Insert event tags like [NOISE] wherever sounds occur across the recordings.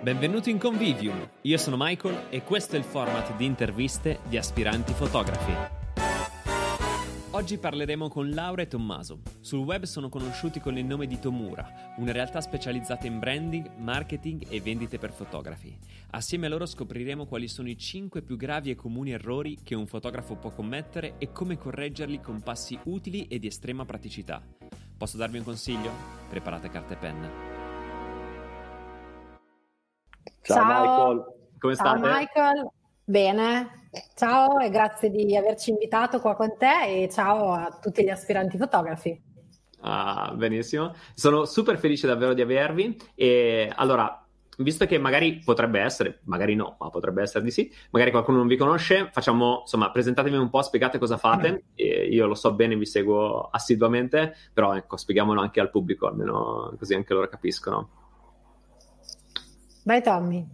Benvenuti in Convivium, io sono Michael e questo è il format di interviste di aspiranti fotografi. Oggi parleremo con Laura e Tommaso. Sul web sono conosciuti con il nome di Tomura, una realtà specializzata in branding, marketing e vendite per fotografi. Assieme a loro scopriremo quali sono i 5 più gravi e comuni errori che un fotografo può commettere e come correggerli con passi utili e di estrema praticità. Posso darvi un consiglio? Preparate carta e penna. Ciao, Ciao. Michael, come Ciao state? Michael, bene. Ciao e grazie di averci invitato qua con te e ciao a tutti gli aspiranti fotografi. Ah, benissimo, sono super felice davvero di avervi e allora visto che magari potrebbe essere, magari no, ma potrebbe essere di sì, magari qualcuno non vi conosce, facciamo, insomma, presentatevi un po', spiegate cosa fate, io lo so bene, vi seguo assiduamente, però ecco, spieghiamolo anche al pubblico, almeno così anche loro capiscono. Vai Tommy.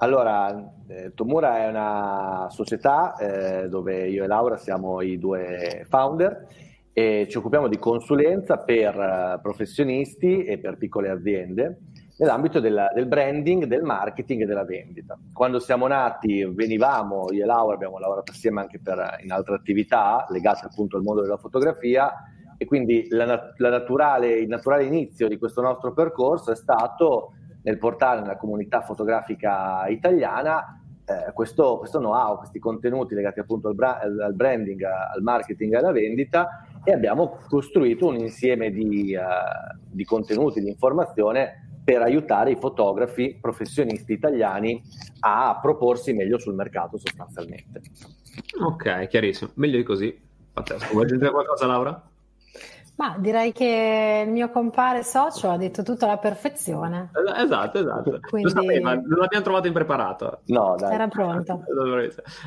Allora, eh, Tomura è una società eh, dove io e Laura siamo i due founder e ci occupiamo di consulenza per uh, professionisti e per piccole aziende nell'ambito della, del branding, del marketing e della vendita. Quando siamo nati venivamo, io e Laura abbiamo lavorato assieme anche per, in altre attività legate appunto al mondo della fotografia e quindi la, la naturale, il naturale inizio di questo nostro percorso è stato nel portare nella comunità fotografica italiana eh, questo, questo, know-how, questi contenuti legati appunto al, bra- al, branding, al marketing e alla vendita e abbiamo costruito un insieme di, uh, di contenuti, di informazione per aiutare i fotografi professionisti italiani a proporsi meglio sul mercato sostanzialmente. Ok, chiarissimo. Meglio di così. Fantastico. Vuoi aggiungere qualcosa Laura? Ma direi che il mio compare socio ha detto tutto alla perfezione. Esatto, esatto. Quindi... Lo sapeva, non l'abbiamo trovato impreparato. No, dai. Era pronto. [LAUGHS]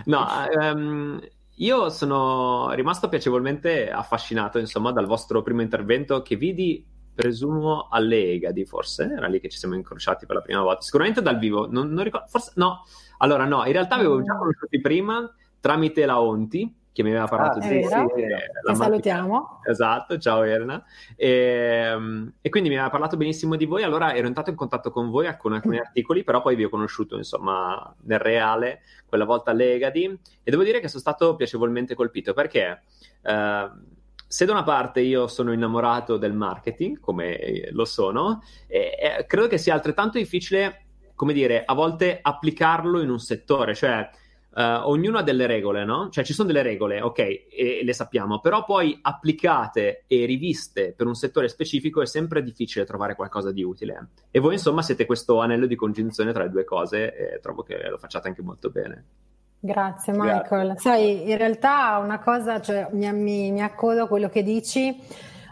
No, um, io sono rimasto piacevolmente affascinato, insomma, dal vostro primo intervento che vidi, presumo, alle Egadi, forse. Era lì che ci siamo incrociati per la prima volta. Sicuramente dal vivo, non, non ricordo, forse no. Allora, no, in realtà avevo già mm. conosciuti prima tramite la Onti, che mi aveva parlato ah, di sì, Ti salutiamo. Esatto, ciao Erna. E, ehm, e, quindi mi aveva parlato benissimo di voi, allora ero entrato in contatto con voi con alcuni mm. articoli, però poi vi ho conosciuto insomma nel reale, quella volta Legadi, e devo dire che sono stato piacevolmente colpito perché... Eh, se da una parte io sono innamorato del marketing, come lo sono, e, e credo che sia altrettanto difficile, come dire, a volte applicarlo in un settore, cioè Uh, ognuno ha delle regole, no? Cioè ci sono delle regole, ok, e, e, le sappiamo, però poi applicate e riviste per un settore specifico è sempre difficile trovare qualcosa di utile. E voi insomma siete questo anello di congiunzione tra le due cose e trovo che lo facciate anche molto bene. Grazie Michael. Grazie. Sai, in realtà una cosa, cioè, mi, mi, mi accodo a quello che dici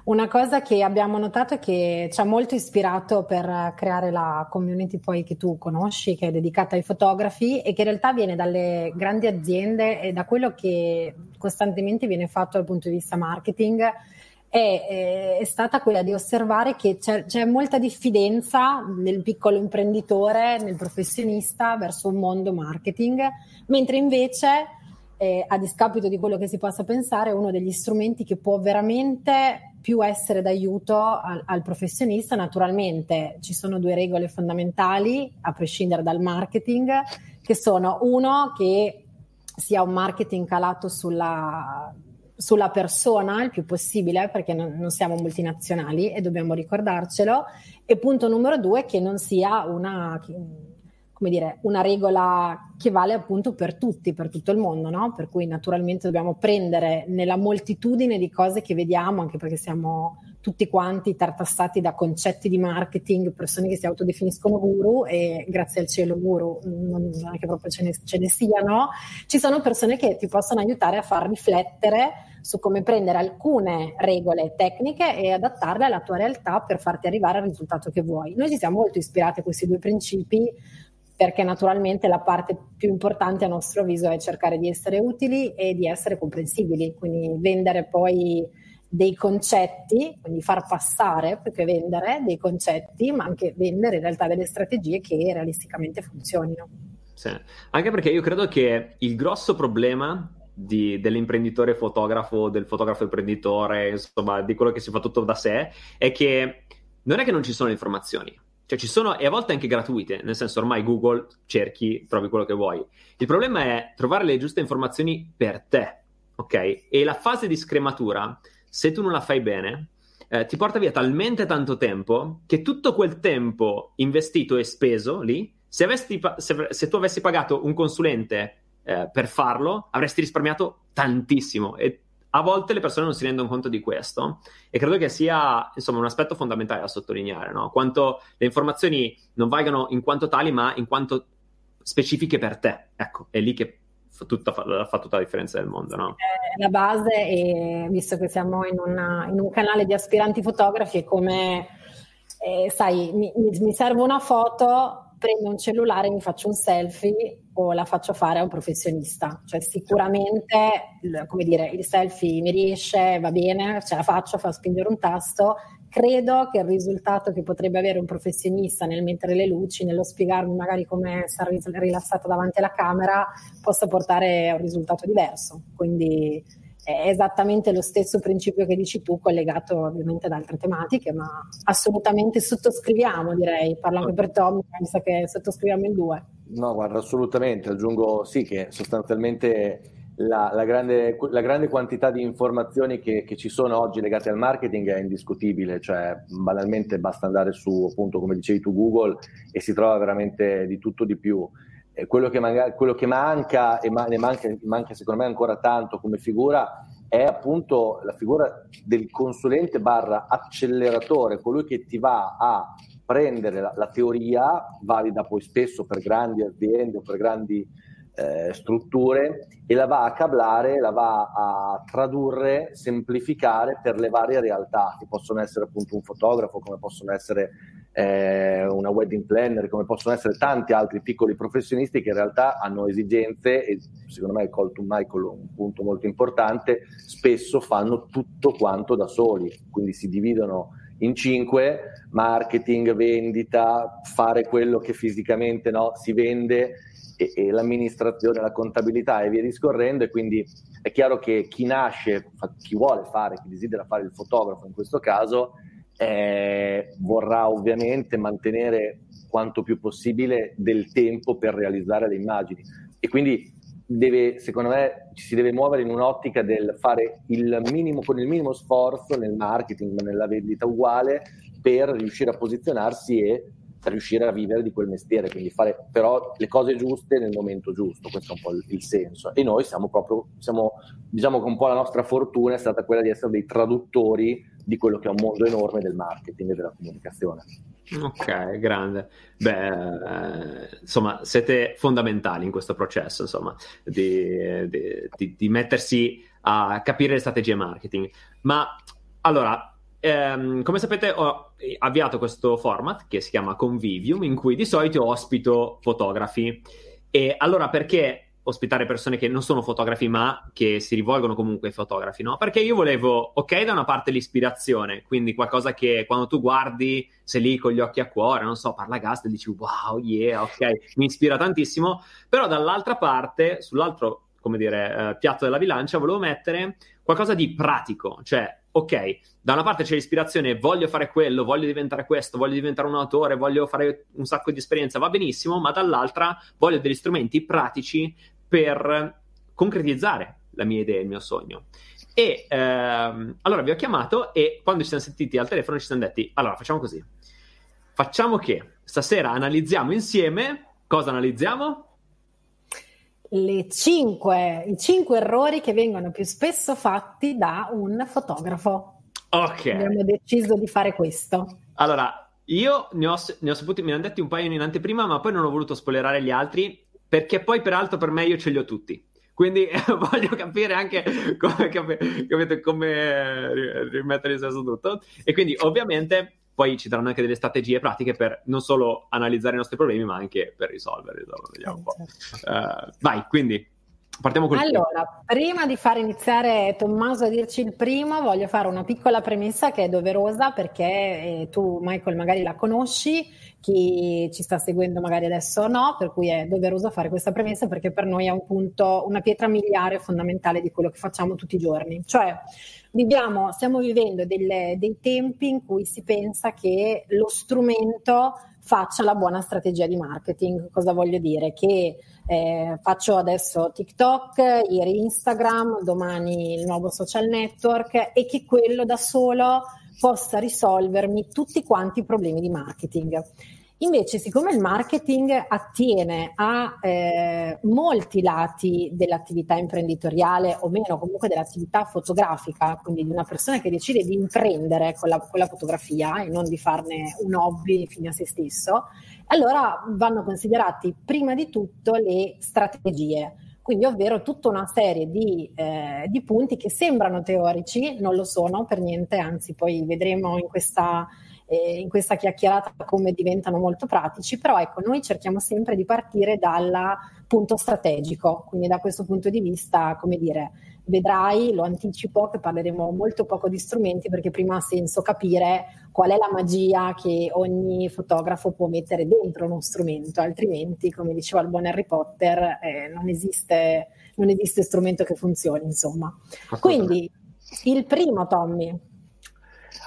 una cosa che abbiamo notato è che ci ha molto ispirato per creare la community poi che tu conosci, che è dedicata ai fotografi e che in realtà viene dalle grandi aziende e da quello che costantemente viene fatto dal punto di vista marketing. È, è, stata quella di osservare che c'è, c'è, molta diffidenza nel piccolo imprenditore, nel professionista verso un mondo marketing, mentre invece eh, a discapito di quello che si possa pensare, è uno degli strumenti che può veramente più essere d'aiuto al, al, professionista. Naturalmente ci sono due regole fondamentali, a prescindere dal marketing, che sono uno che sia un marketing calato sulla, sulla persona il più possibile, perché non, non siamo multinazionali e dobbiamo ricordarcelo, e punto numero due, che non sia una come dire, una regola che vale appunto per tutti, per tutto il mondo, no? Per cui naturalmente dobbiamo prendere nella moltitudine di cose che vediamo, anche perché siamo tutti quanti tartassati da concetti di marketing, persone che si autodefiniscono guru e grazie al cielo guru non, è che proprio ce ne, ce ne siano, ci sono persone che ti possono aiutare a far riflettere su come prendere alcune regole tecniche e adattarle alla tua realtà per farti arrivare al risultato che vuoi. Noi ci siamo molto ispirati a questi due principi perché naturalmente la parte più importante a nostro avviso è cercare di essere utili e di essere comprensibili, quindi vendere poi dei concetti, quindi far passare più che vendere dei concetti, ma anche vendere in realtà delle strategie che realisticamente funzionino. Sì. Anche perché io credo che il grosso problema di, dell'imprenditore fotografo, del fotografo imprenditore, insomma, di quello che si fa tutto da sé, è che non è che non ci sono informazioni, Cioè ci sono, e a volte anche gratuite, nel senso ormai Google cerchi, trovi quello che vuoi. Il problema è trovare le giuste informazioni per te, ok? E la fase di scrematura, se tu non la fai bene, eh, ti porta via talmente tanto tempo che tutto quel tempo investito e speso lì, se, avessi, se, se tu avessi pagato un consulente eh, per farlo, avresti risparmiato tantissimo. E a volte le persone non si rendono conto di questo e credo che sia insomma, un aspetto fondamentale da sottolineare, no? quanto le informazioni non valgono in quanto tali, ma in quanto specifiche per te. Ecco, è lì che fa tutta, fa tutta la differenza del mondo. No? La base, e visto che siamo in, una, in un canale di aspiranti fotografi, è come, eh, sai, mi, mi serve una foto, prendo un cellulare, mi faccio un selfie o la faccio fare a un professionista. Cioè sicuramente, come dire, il selfie mi riesce, va bene, ce la faccio, fa spingere un tasto. Credo che il risultato che potrebbe avere un professionista nel mettere le luci, nello spiegarmi magari come stare rilassato davanti alla camera, possa portare a un risultato diverso. Quindi è esattamente lo stesso principio che dici tu, collegato ovviamente ad altre tematiche, ma assolutamente sottoscriviamo, direi. Parlo anche per Tom, sa che sottoscriviamo in due. No, guarda, assolutamente. Aggiungo sì che sostanzialmente la, la, grande, la grande, quantità di informazioni che, che, ci sono oggi legate al marketing è indiscutibile, cioè banalmente basta andare su, appunto, come dicevi tu, Google e si trova veramente di tutto di più quello che, manca, quello che manca e ma, ne manca, manca, secondo me ancora tanto come figura è appunto la figura del consulente barra acceleratore, colui che ti va a prendere la, la teoria, valida poi spesso per grandi aziende o per grandi eh, strutture, e la va a cablare, la va a tradurre, semplificare per le varie realtà, che possono essere appunto un fotografo, come possono essere eh, una wedding planner, come possono essere tanti altri piccoli professionisti che in realtà hanno esigenze e secondo me col to Michael un punto molto importante, spesso fanno tutto quanto da soli, quindi si dividono in cinque, marketing, vendita, fare quello che fisicamente no, si vende e, e, l'amministrazione, la contabilità e via discorrendo. E quindi è chiaro che chi nasce, chi vuole fare, chi desidera fare il fotografo in questo caso, eh, vorrà ovviamente mantenere quanto più possibile del tempo per realizzare le immagini. E quindi deve, secondo me ci si deve muovere in un'ottica del fare il minimo con il minimo sforzo nel marketing, ma nella vendita uguale per riuscire a posizionarsi e riuscire a vivere di quel mestiere, quindi fare però le cose giuste nel momento giusto, questo è un po' il, il senso. E noi siamo proprio, siamo, diciamo che un po' la nostra fortuna è stata quella di essere dei traduttori di quello che è un mondo enorme del marketing e della comunicazione. Ok, grande. Beh, eh, insomma, siete fondamentali in questo processo, insomma, di, di, di, di mettersi a capire le strategie marketing. Ma allora, ehm, come sapete, ho avviato questo format che si chiama Convivium, in cui di solito ospito fotografi. E allora, perché ospitare persone che non sono fotografi, ma che si rivolgono comunque ai fotografi, no? Perché io volevo, ok, da una parte l'ispirazione, quindi qualcosa che quando tu guardi, sei lì con gli occhi a cuore, non so, parla gas e dici wow, yeah, ok, mi ispira tantissimo, però dall'altra parte, sull'altro, come dire, eh, piatto della bilancia, volevo mettere qualcosa di pratico, cioè ok, da una parte c'è l'ispirazione, voglio fare quello, voglio diventare questo, voglio diventare un autore, voglio fare un sacco di esperienza, va benissimo, ma dall'altra voglio degli strumenti pratici per concretizzare la mia idea, il mio sogno. E ehm, allora vi ho chiamato e quando ci siamo sentiti al telefono ci siamo detti, allora facciamo così, facciamo che stasera analizziamo insieme, cosa analizziamo? le cinque, i cinque errori che vengono più spesso fatti da un fotografo. Ok. Abbiamo deciso di fare questo. Allora, io ne ho, ne ho saputi, mi hanno detti un paio in anteprima, ma poi non ho voluto spoilerare gli altri, perché poi peraltro per me io ce li ho tutti. Quindi [LAUGHS] voglio capire anche come, come, come rimettere in senso tutto. E quindi ovviamente poi ci daranno anche delle strategie pratiche per non solo analizzare i nostri problemi, ma anche per risolverli. Vediamo un po'. Uh, vai, quindi partiamo con Allora, prima di far iniziare Tommaso a dirci il primo, voglio fare una piccola premessa che è doverosa perché eh, tu, Michael, magari la conosci, chi ci sta seguendo magari adesso no, per cui è doveroso fare questa premessa perché per noi è un punto, una pietra miliare fondamentale di quello che facciamo tutti i giorni. Cioè, viviamo, stiamo vivendo delle, dei tempi in cui si pensa che lo strumento faccia la buona strategia di marketing. Cosa voglio dire? Che eh, faccio adesso TikTok, ieri Instagram, domani il nuovo social network e che quello da solo possa risolvermi tutti quanti i problemi di marketing. Invece, siccome il marketing attiene a eh, molti lati dell'attività imprenditoriale o meno, comunque dell'attività fotografica, quindi di una persona che decide di imprendere con la, con la fotografia e non di farne un hobby fine a se stesso, allora vanno considerati prima di tutto le strategie. Quindi ovvero tutta una serie di, eh, di, punti che sembrano teorici, non lo sono per niente, anzi poi vedremo in questa, eh, in questa chiacchierata come diventano molto pratici, però ecco, noi cerchiamo sempre di partire dal punto strategico, quindi da questo punto di vista, come dire, vedrai, lo anticipo, che parleremo molto poco di strumenti perché prima ha senso capire qual è la magia che ogni fotografo può mettere dentro uno strumento, altrimenti, come diceva il buon Harry Potter, eh, non, esiste, non esiste strumento che funzioni, insomma. Quindi, il primo, Tommy.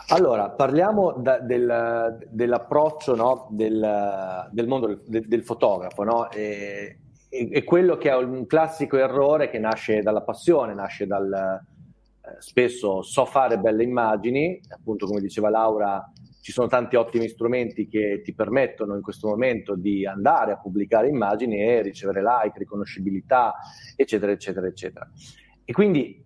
Allora, parliamo da, del, dell'approccio no? del, del, mondo del, del fotografo. No? E, è quello che è un classico errore che nasce dalla passione, nasce dal eh, spesso so fare belle immagini, appunto come diceva Laura, ci sono tanti ottimi strumenti che ti permettono in questo momento di andare a pubblicare immagini e ricevere like, riconoscibilità, eccetera, eccetera, eccetera. E quindi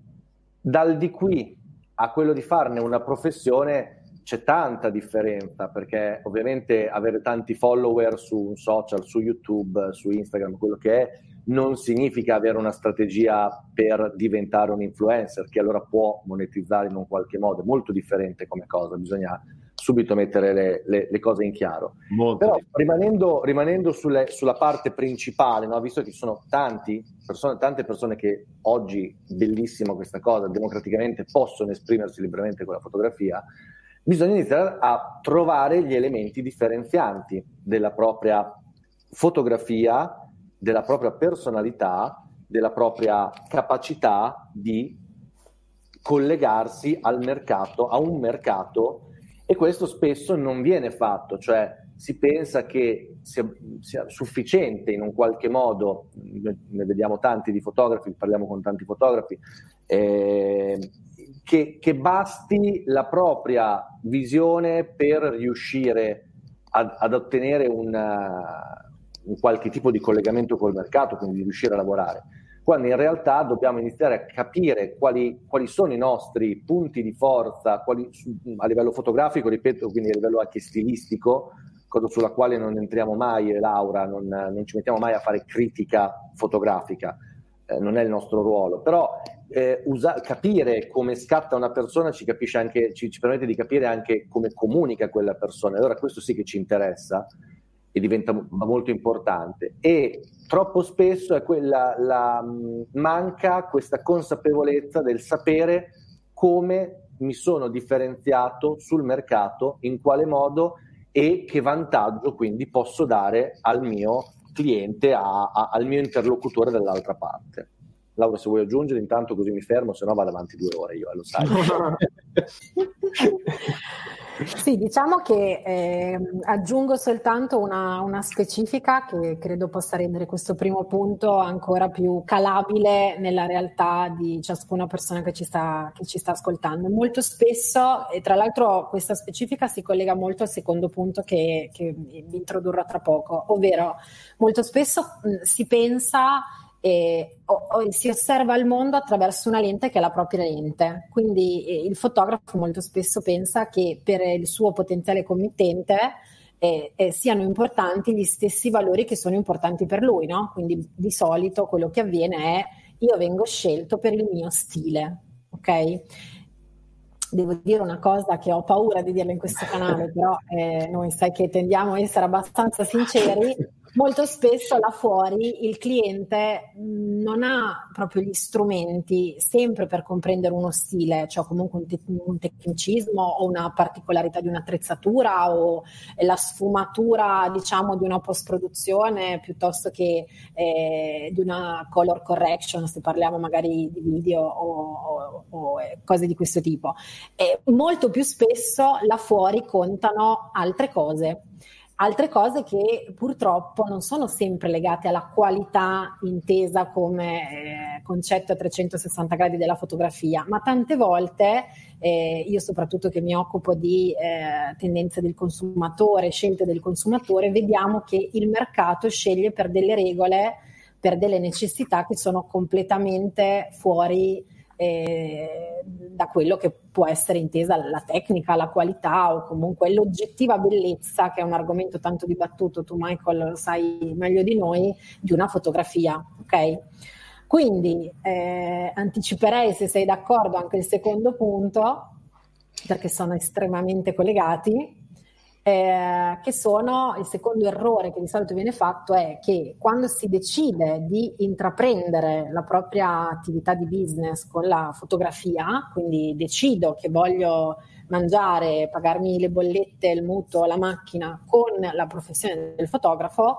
dal di qui a quello di farne una professione c'è tanta differenza perché ovviamente avere tanti follower su un social, su YouTube, su Instagram, quello che è, non significa avere una strategia per diventare un influencer che allora può monetizzare in un qualche modo, è molto differente come cosa, bisogna subito mettere le, le, le cose in chiaro. Molto Però rimanendo, rimanendo sulle, sulla parte principale, no? visto che ci sono persone, tante persone che oggi, bellissima questa cosa, democraticamente possono esprimersi liberamente con la fotografia, bisogna iniziare a trovare gli elementi differenzianti della propria fotografia, della propria personalità, della propria capacità di collegarsi al mercato, a un mercato e questo spesso non viene fatto, cioè si pensa che sia, sia, sufficiente in un qualche modo, ne vediamo tanti di fotografi, parliamo con tanti fotografi, eh, che, che, basti la propria visione per riuscire ad, ad ottenere una, un qualche tipo di collegamento col mercato, quindi di riuscire a lavorare. Quando in realtà dobbiamo iniziare a capire quali, quali sono i nostri punti di forza quali, a livello fotografico, ripeto, quindi a livello anche stilistico, cosa sulla quale non entriamo mai, Laura, non, non ci mettiamo mai a fare critica fotografica, eh, non è il nostro ruolo, però eh, usa- capire come scatta una persona ci, anche, ci, ci, permette di capire anche come comunica quella persona. Allora questo sì che ci interessa e diventa molto importante. E troppo spesso è quella, la, manca questa consapevolezza del sapere come mi sono differenziato sul mercato, in quale modo e che vantaggio quindi posso dare al mio cliente, a, a, al mio interlocutore dall'altra parte. Laura, se vuoi aggiungere, intanto così mi fermo, se no vado avanti due ore io, eh, lo sai. [LAUGHS] [LAUGHS] sì, diciamo che eh, aggiungo soltanto una, una, specifica che credo possa rendere questo primo punto ancora più calabile nella realtà di ciascuna persona che ci sta, che ci sta ascoltando. Molto spesso, e tra l'altro questa specifica si collega molto al secondo punto che, che vi introdurrò tra poco, ovvero molto spesso mh, si pensa e, o, o, si osserva il mondo attraverso una lente che è la propria lente. Quindi eh, il fotografo molto spesso pensa che per il suo potenziale committente eh, eh, siano importanti gli stessi valori che sono importanti per lui, no? Quindi di solito quello che avviene è io vengo scelto per il mio stile, ok? Devo dire una cosa che ho paura di dirla in questo canale, però eh, noi sai che tendiamo a essere abbastanza sinceri [LAUGHS] molto spesso là fuori il cliente non ha proprio gli strumenti sempre per comprendere uno stile, cioè comunque un, te- un tecnicismo o una particolarità di un'attrezzatura o la sfumatura diciamo di una post-produzione piuttosto che eh, di una color correction se parliamo magari di video o, o, o cose di questo tipo. E molto più spesso là fuori contano altre cose altre cose che purtroppo non sono sempre legate alla qualità intesa come eh, concetto a 360 gradi della fotografia, ma tante volte eh, io soprattutto che mi occupo di eh, tendenze del consumatore, scelte del consumatore, vediamo che il mercato sceglie per delle regole, per delle necessità che sono completamente fuori eh, da quello che può essere intesa la tecnica, la qualità o comunque l'oggettiva bellezza, che è un argomento tanto dibattuto, tu Michael lo sai meglio di noi, di una fotografia. Ok? Quindi eh, anticiperei, se sei d'accordo, anche il secondo punto, perché sono estremamente collegati eh, che sono il secondo errore che di solito viene fatto è che quando si decide di intraprendere la propria attività di business con la fotografia, quindi decido che voglio mangiare, pagarmi le bollette, il mutuo, la macchina con la professione del fotografo,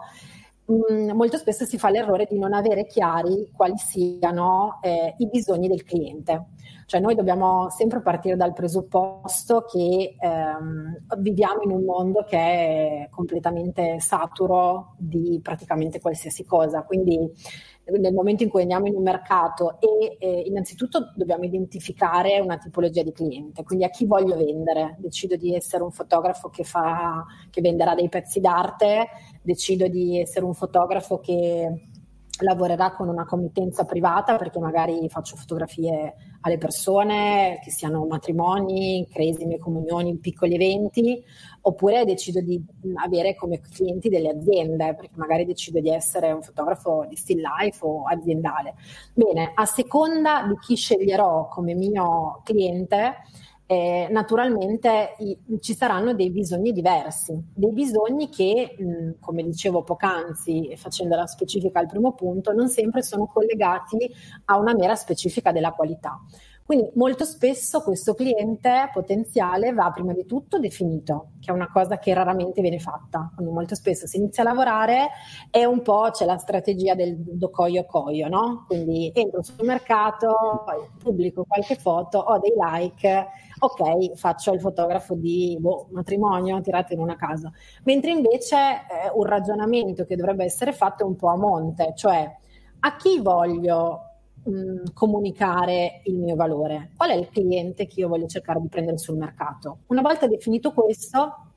mm, molto spesso si fa l'errore di non avere chiari quali siano eh, i bisogni del cliente. Cioè noi dobbiamo sempre partire dal presupposto che ehm, viviamo in un mondo che è completamente saturo di praticamente qualsiasi cosa, quindi nel momento in cui andiamo in un mercato e eh, innanzitutto dobbiamo identificare una tipologia di cliente, quindi a chi voglio vendere, decido di essere un fotografo che, fa, che venderà dei pezzi d'arte, decido di essere un fotografo che lavorerà con una committenza privata perché magari faccio fotografie alle persone, che siano matrimoni, cresime, comunioni, piccoli eventi, oppure decido di avere come clienti delle aziende, perché magari decido di essere un fotografo di still life o aziendale. Bene, a seconda di chi sceglierò come mio cliente, eh, naturalmente i, ci saranno dei bisogni diversi, dei bisogni che, mh, come dicevo poc'anzi, facendo la specifica al primo punto, non sempre sono collegati a una mera specifica della qualità. Quindi molto spesso questo cliente potenziale va prima di tutto definito, che è una cosa che raramente viene fatta. Quindi molto spesso si inizia a lavorare e un po' c'è la strategia del docoio coio, no? Quindi entro sul mercato, pubblico qualche foto, ho dei like, ok, faccio il fotografo di boh, matrimonio, tirato in una casa. Mentre invece eh, un ragionamento che dovrebbe essere fatto un po' a monte, cioè a chi voglio mh, comunicare il mio valore? Qual è il cliente che io voglio cercare di prendere sul mercato? Una volta definito questo,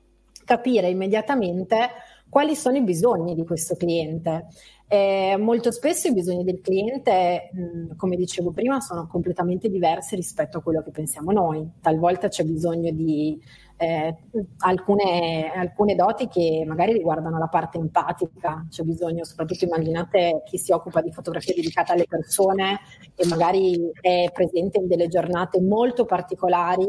capire immediatamente quali sono i bisogni di questo cliente. Eh, molto spesso i bisogni del cliente, mh, come dicevo prima, sono completamente diversi rispetto a quello che pensiamo noi. Talvolta c'è bisogno di eh, alcune, alcune, doti che magari riguardano la parte empatica, c'è bisogno, soprattutto immaginate chi si occupa di fotografia dedicata alle persone e magari è presente in delle giornate molto particolari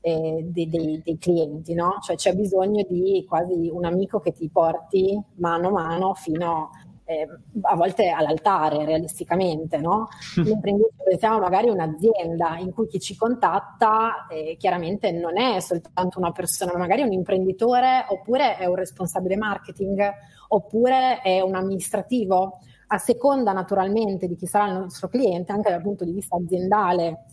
eh, dei, dei, dei, clienti, no? Cioè c'è bisogno di quasi un amico che ti porti mano a mano fino a eh, a volte all'altare realisticamente, no? [LAUGHS] Mentre invece pensiamo magari a un'azienda in cui chi ci contatta eh, chiaramente non è soltanto una persona, ma magari è un imprenditore oppure è un responsabile marketing oppure è un amministrativo, a seconda naturalmente di chi sarà il nostro cliente, anche dal punto di vista aziendale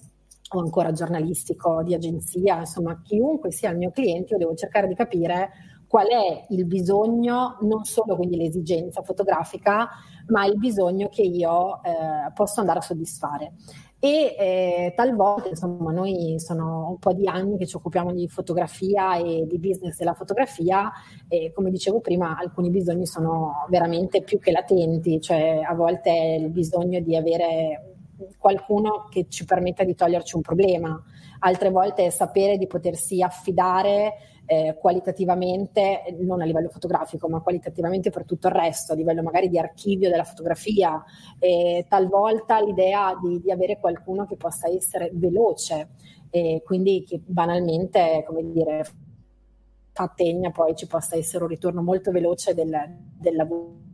o ancora giornalistico, di agenzia, insomma chiunque sia il mio cliente, io devo cercare di capire qual è il bisogno, non solo quindi l'esigenza fotografica, ma il bisogno che io eh, posso andare a soddisfare. E eh, talvolta, insomma, noi sono un po' di anni che ci occupiamo di fotografia e di business della fotografia e come dicevo prima, alcuni bisogni sono veramente più che latenti, cioè a volte è il bisogno di avere qualcuno che ci permetta di toglierci un problema, altre volte è sapere di potersi affidare eh, qualitativamente, non a livello fotografico, ma qualitativamente per tutto il resto, a livello magari di archivio della fotografia, e talvolta l'idea di, di avere qualcuno che possa essere veloce e quindi che banalmente, come dire, fa tegna, poi ci possa essere un ritorno molto veloce del, del lavoro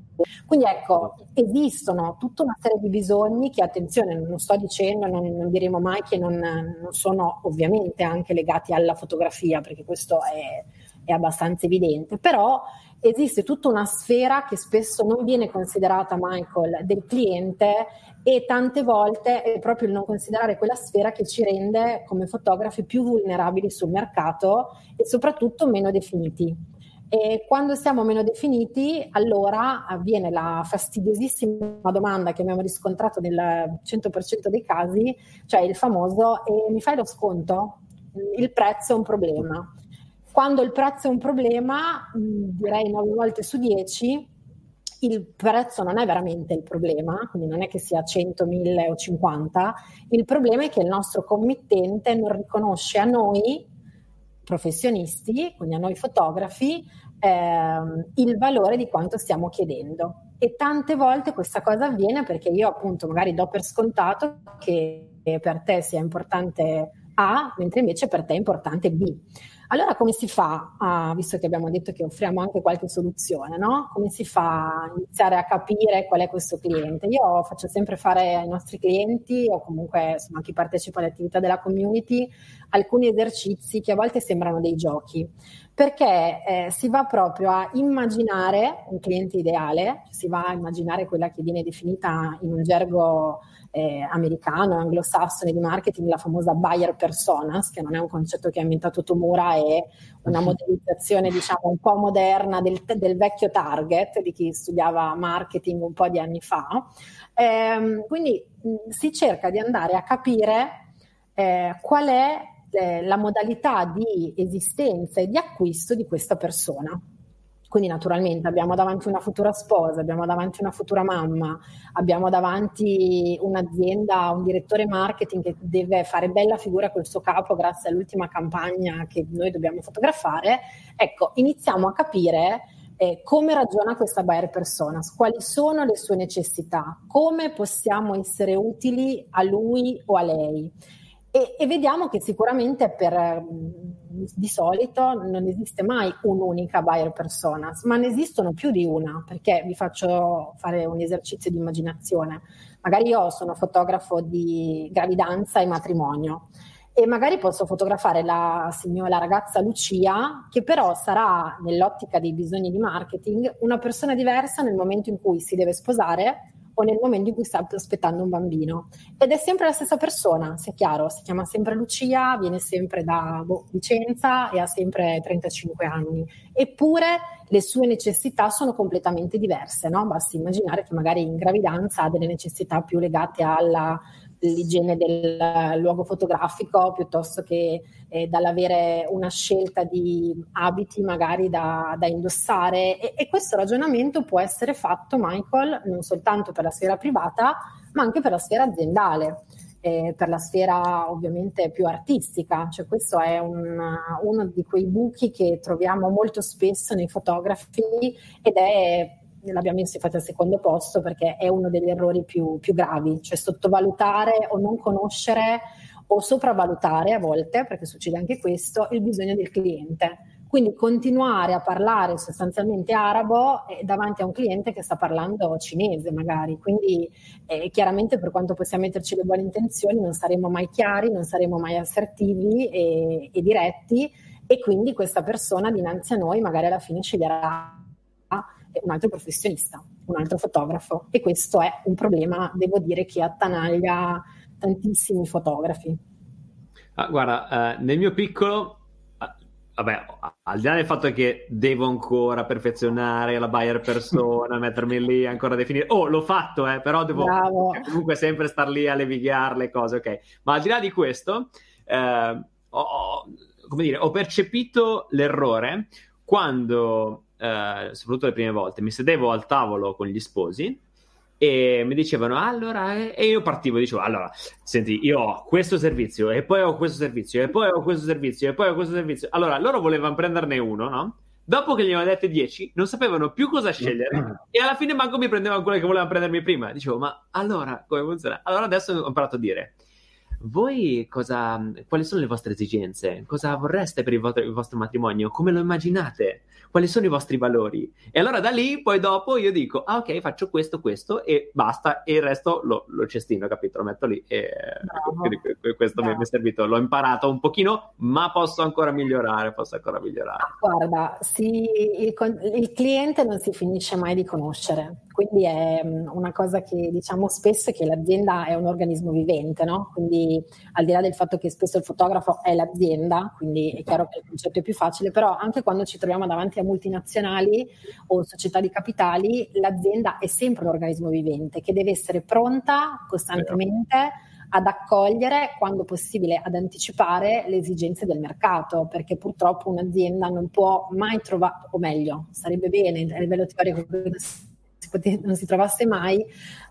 Quindi ecco, esistono tutta una serie di bisogni che, attenzione, non sto dicendo, non, non diremo mai che non, non, sono ovviamente anche legati alla fotografia, perché questo è, è abbastanza evidente, però esiste tutta una sfera che spesso non viene considerata, Michael, del cliente e tante volte è proprio il non considerare quella sfera che ci rende come fotografi più vulnerabili sul mercato e soprattutto meno definiti. E quando siamo meno definiti, allora avviene la fastidiosissima domanda che abbiamo riscontrato nel 100% dei casi, cioè il famoso e mi fai lo sconto? Il prezzo è un problema. Quando il prezzo è un problema, direi 9 volte su 10, il prezzo non è veramente il problema, quindi non è che sia 100, 1000 o 50, il problema è che il nostro committente non riconosce a noi professionisti, quindi a noi fotografi, ehm, il valore di quanto stiamo chiedendo. E tante volte questa cosa avviene perché io appunto magari do per scontato che per te sia importante A, mentre invece per te è importante B. Allora come si fa, a, visto che abbiamo detto che offriamo anche qualche soluzione, no? come si fa a iniziare a capire qual è questo cliente? Io faccio sempre fare ai nostri clienti o comunque insomma, a chi partecipa alle attività della community alcuni esercizi che a volte sembrano dei giochi, perché eh, si va proprio a immaginare un cliente ideale, si va a immaginare quella che viene definita in un gergo eh, americano, anglosassone di marketing, la famosa buyer personas, che non è un concetto che ha inventato Tomura, è una modellizzazione diciamo un po' moderna del, del vecchio target di chi studiava marketing un po' di anni fa. Eh, quindi mh, si cerca di andare a capire eh, qual è eh, la modalità di esistenza e di acquisto di questa persona. Quindi naturalmente abbiamo davanti una futura sposa, abbiamo davanti una futura mamma, abbiamo davanti un'azienda, un direttore marketing che deve fare bella figura col suo capo grazie all'ultima campagna che noi dobbiamo fotografare. Ecco, iniziamo a capire eh, come ragiona questa buyer persona, quali sono le sue necessità, come possiamo essere utili a lui o a lei. E, e vediamo che sicuramente per, di solito non esiste mai un'unica buyer persona, ma ne esistono più di una, perché vi faccio fare un esercizio di immaginazione. Magari io sono fotografo di gravidanza e matrimonio e magari posso fotografare la, signora, la ragazza Lucia, che però sarà nell'ottica dei bisogni di marketing una persona diversa nel momento in cui si deve sposare o nel momento in cui sta aspettando un bambino. Ed è sempre la stessa persona, sia chiaro, si chiama sempre Lucia, viene sempre da boh, Vicenza e ha sempre 35 anni. Eppure le sue necessità sono completamente diverse, no? Basta immaginare che magari in gravidanza ha delle necessità più legate alla l'igiene del luogo fotografico piuttosto che eh, dall'avere una scelta di abiti magari da, da indossare. E, e, questo ragionamento può essere fatto Michael non soltanto per la sfera privata ma anche per la sfera aziendale eh, per la sfera ovviamente più artistica. Cioè questo è un, uno di quei buchi che troviamo molto spesso nei fotografi ed è l'abbiamo messo infatti al secondo posto perché è uno degli errori più, più gravi, cioè sottovalutare o non conoscere o sopravvalutare a volte, perché succede anche questo, il bisogno del cliente. Quindi continuare a parlare sostanzialmente arabo eh, davanti a un cliente che sta parlando cinese magari. Quindi eh, chiaramente per quanto possiamo metterci le buone intenzioni non saremo mai chiari, non saremo mai assertivi e, e diretti e quindi questa persona dinanzi a noi magari alla fine sceglierà un altro professionista, un altro fotografo e questo è un problema, devo dire, che attanaglia tantissimi fotografi. Ah, guarda, eh, nel mio piccolo, eh, vabbè, al di là del fatto che devo ancora perfezionare la buyer persona, [LAUGHS] mettermi lì ancora a definire, oh, l'ho fatto, eh, però devo comunque sempre star lì a levigare le cose, ok? Ma al di là di questo, eh, ho, come dire, ho percepito l'errore quando eh, soprattutto le prime volte, mi sedevo al tavolo con gli sposi e mi dicevano allora e io partivo dicevo allora senti io ho questo servizio e poi ho questo servizio e poi ho questo servizio e poi ho questo servizio allora loro volevano prenderne uno no? dopo che gli avevano dette 10 non sapevano più cosa scegliere e alla fine manco mi prendevano quelle che volevano prendermi prima dicevo ma allora come funziona allora adesso ho imparato a dire voi cosa, quali sono le vostre esigenze? Cosa vorreste per il vostro, il vostro matrimonio? Come lo immaginate? Quali sono i vostri valori? E allora da lì, poi dopo io dico, ah ok, faccio questo, questo e basta, e il resto lo, lo cestino, capito? Lo metto lì e quindi, questo mi, mi, è servito, l'ho imparato un pochino, ma posso ancora migliorare, posso ancora migliorare. Guarda, sì, il, il cliente non si finisce mai di conoscere, quindi è mm, una cosa che diciamo spesso è che l'azienda è un organismo vivente, no? Quindi al di là del fatto che spesso il fotografo è l'azienda, quindi è chiaro che il concetto è più facile, però anche quando ci troviamo davanti a multinazionali o società di capitali, l'azienda è sempre un organismo vivente che deve essere pronta costantemente ad accogliere, quando possibile, ad anticipare le esigenze del mercato, perché purtroppo un'azienda non può mai trovare, o meglio, sarebbe bene a livello teorico non si trovasse mai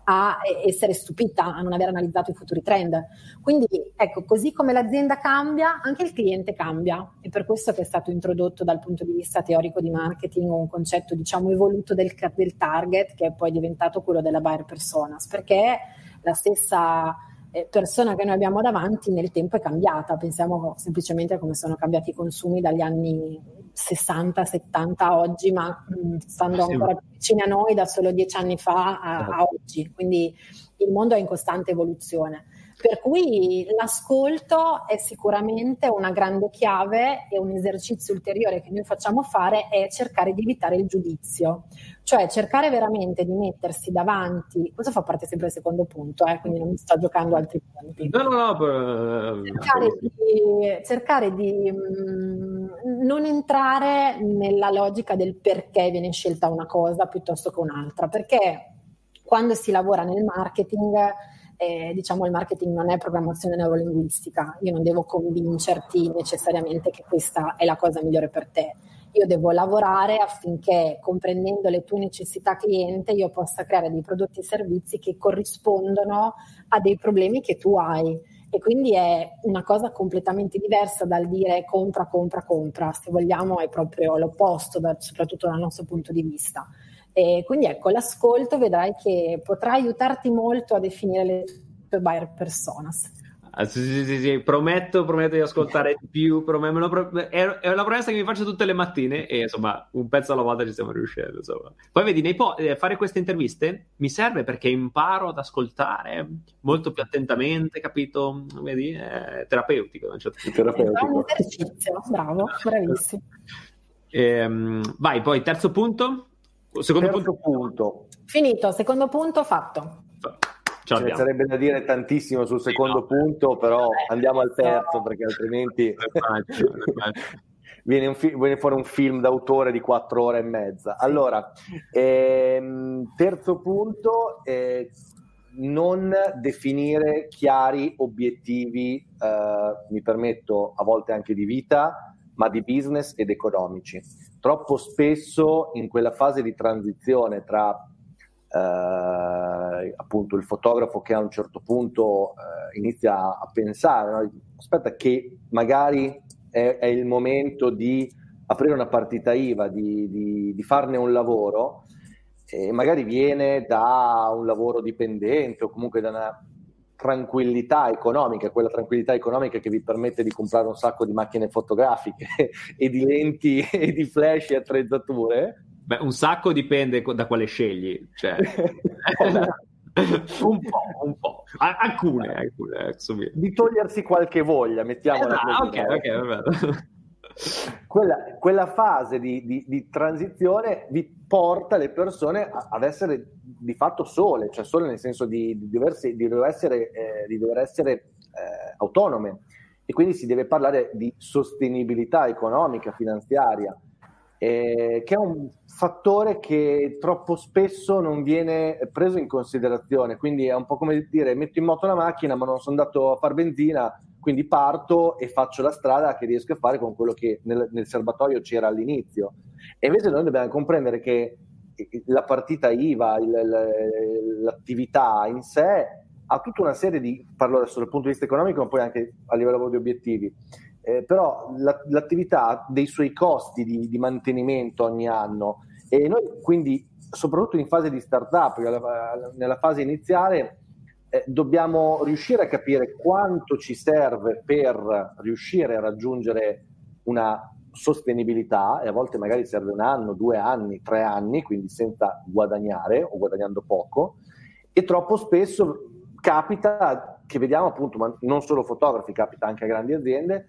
a essere stupita, a non aver analizzato i futuri trend. Quindi ecco, così come l'azienda cambia, anche il cliente cambia. È per questo che è stato introdotto dal punto di vista teorico di marketing un concetto diciamo evoluto del, del target che è poi diventato quello della buyer personas, perché la stessa eh, persona che noi abbiamo davanti nel tempo è cambiata. Pensiamo semplicemente a come sono cambiati i consumi dagli anni 60-70 a oggi, ma mh, stando sì. ancora più vicini a noi da solo dieci anni fa a, a certo. oggi. Quindi il mondo è in costante evoluzione. Per cui l'ascolto è sicuramente una grande chiave e un esercizio ulteriore che noi facciamo fare è cercare di evitare il giudizio, cioè cercare veramente di mettersi davanti, questo fa parte sempre del secondo punto, eh, quindi non mi sto giocando altri punti. No, no, no. Per... Cercare di, cercare di mh, mm, non entrare nella logica del perché viene scelta una cosa piuttosto che un'altra, perché quando si lavora nel marketing eh, diciamo il marketing non è programmazione neurolinguistica, io non devo convincerti necessariamente che questa è la cosa migliore per te. Io devo lavorare affinché, comprendendo le tue necessità cliente, io possa creare dei prodotti e servizi che corrispondono a dei problemi che tu hai. E quindi è una cosa completamente diversa dal dire compra, compra, compra. Se vogliamo è proprio l'opposto, soprattutto dal nostro punto di vista. E quindi ecco, l'ascolto vedrai che potrà aiutarti molto a definire le tue buyer personas. Ah, sì, sì, sì, sì, prometto, prometto di ascoltare di più. Prometto, pro- è, una promessa che mi faccio tutte le mattine e insomma, un pezzo alla volta ci stiamo riuscendo. Insomma. Poi vedi, nei po- eh, fare queste interviste mi serve perché imparo ad ascoltare molto più attentamente, capito? Vedi, è terapeutico. Non certo terapeutico. È un esercizio, bravo, bravissimo. Ehm, vai, poi terzo punto. Secondo punto. punto. Finito, secondo punto fatto. Ce ne sarebbe da dire tantissimo sul secondo no. punto, però andiamo al terzo perché altrimenti [LAUGHS] viene, fi- viene, fuori un film d'autore di quattro ore e mezza. Allora, ehm, terzo punto, eh, non definire chiari obiettivi, eh, mi permetto a volte anche di vita, ma di business ed economici troppo spesso in quella fase di transizione tra eh, appunto il fotografo che a un certo punto eh, inizia a pensare, no? aspetta che magari è, è, il momento di aprire una partita IVA, di, di, di farne un lavoro, e magari viene da un lavoro dipendente o comunque da una tranquillità economica, quella tranquillità economica che vi permette di comprare un sacco di macchine fotografiche [LAUGHS] e di lenti [LAUGHS] e di flash e attrezzature. Beh, un sacco dipende da quale scegli, cioè... [LAUGHS] un po', un po', alcune, alcune di togliersi qualche voglia, mettiamola eh, così. Ok, ok, vabbè. Quella, quella, fase di, di, di, transizione vi porta le persone a, ad essere di fatto sole, cioè sole nel senso di, di doversi, dover essere, eh, dover essere eh, autonome. E quindi si deve parlare di sostenibilità economica, finanziaria, eh, che è un fattore che troppo spesso non viene preso in considerazione, quindi è un po' come dire metto in moto la macchina ma non sono andato a far benzina, quindi parto e faccio la strada che riesco a fare con quello che nel, nel serbatoio c'era all'inizio. E invece noi dobbiamo comprendere che la partita IVA, il, l'attività in sé ha tutta una serie di, parlo adesso dal punto di vista economico, ma poi anche a livello di obiettivi, eh, però la, l'attività ha dei suoi costi di, di, mantenimento ogni anno e noi quindi, soprattutto in fase di startup, nella fase iniziale, eh, dobbiamo riuscire a capire quanto ci serve per riuscire a raggiungere una sostenibilità e a volte magari serve un anno, due anni, tre anni, quindi senza guadagnare o guadagnando poco e troppo spesso capita che vediamo appunto, ma non solo fotografi, capita anche a grandi aziende,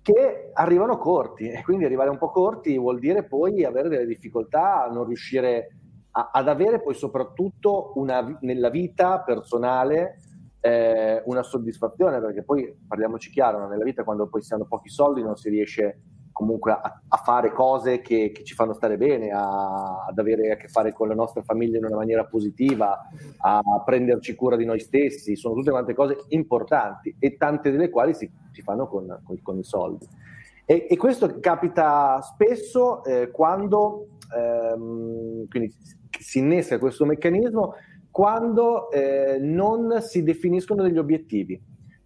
che arrivano corti e quindi arrivare un po' corti vuol dire poi avere delle difficoltà a non riuscire a, ad avere poi soprattutto una, nella vita personale eh, una soddisfazione perché poi parliamoci chiaro nella vita quando poi si hanno pochi soldi non si riesce comunque a, a fare cose che, che, ci fanno stare bene, a, ad avere a che fare con la nostra famiglia in una maniera positiva, a prenderci cura di noi stessi, sono tutte quante cose importanti e tante delle quali si, si fanno con, con, con, i soldi. E, e, questo capita spesso eh, quando ehm, si innesca questo meccanismo quando eh, non si definiscono degli obiettivi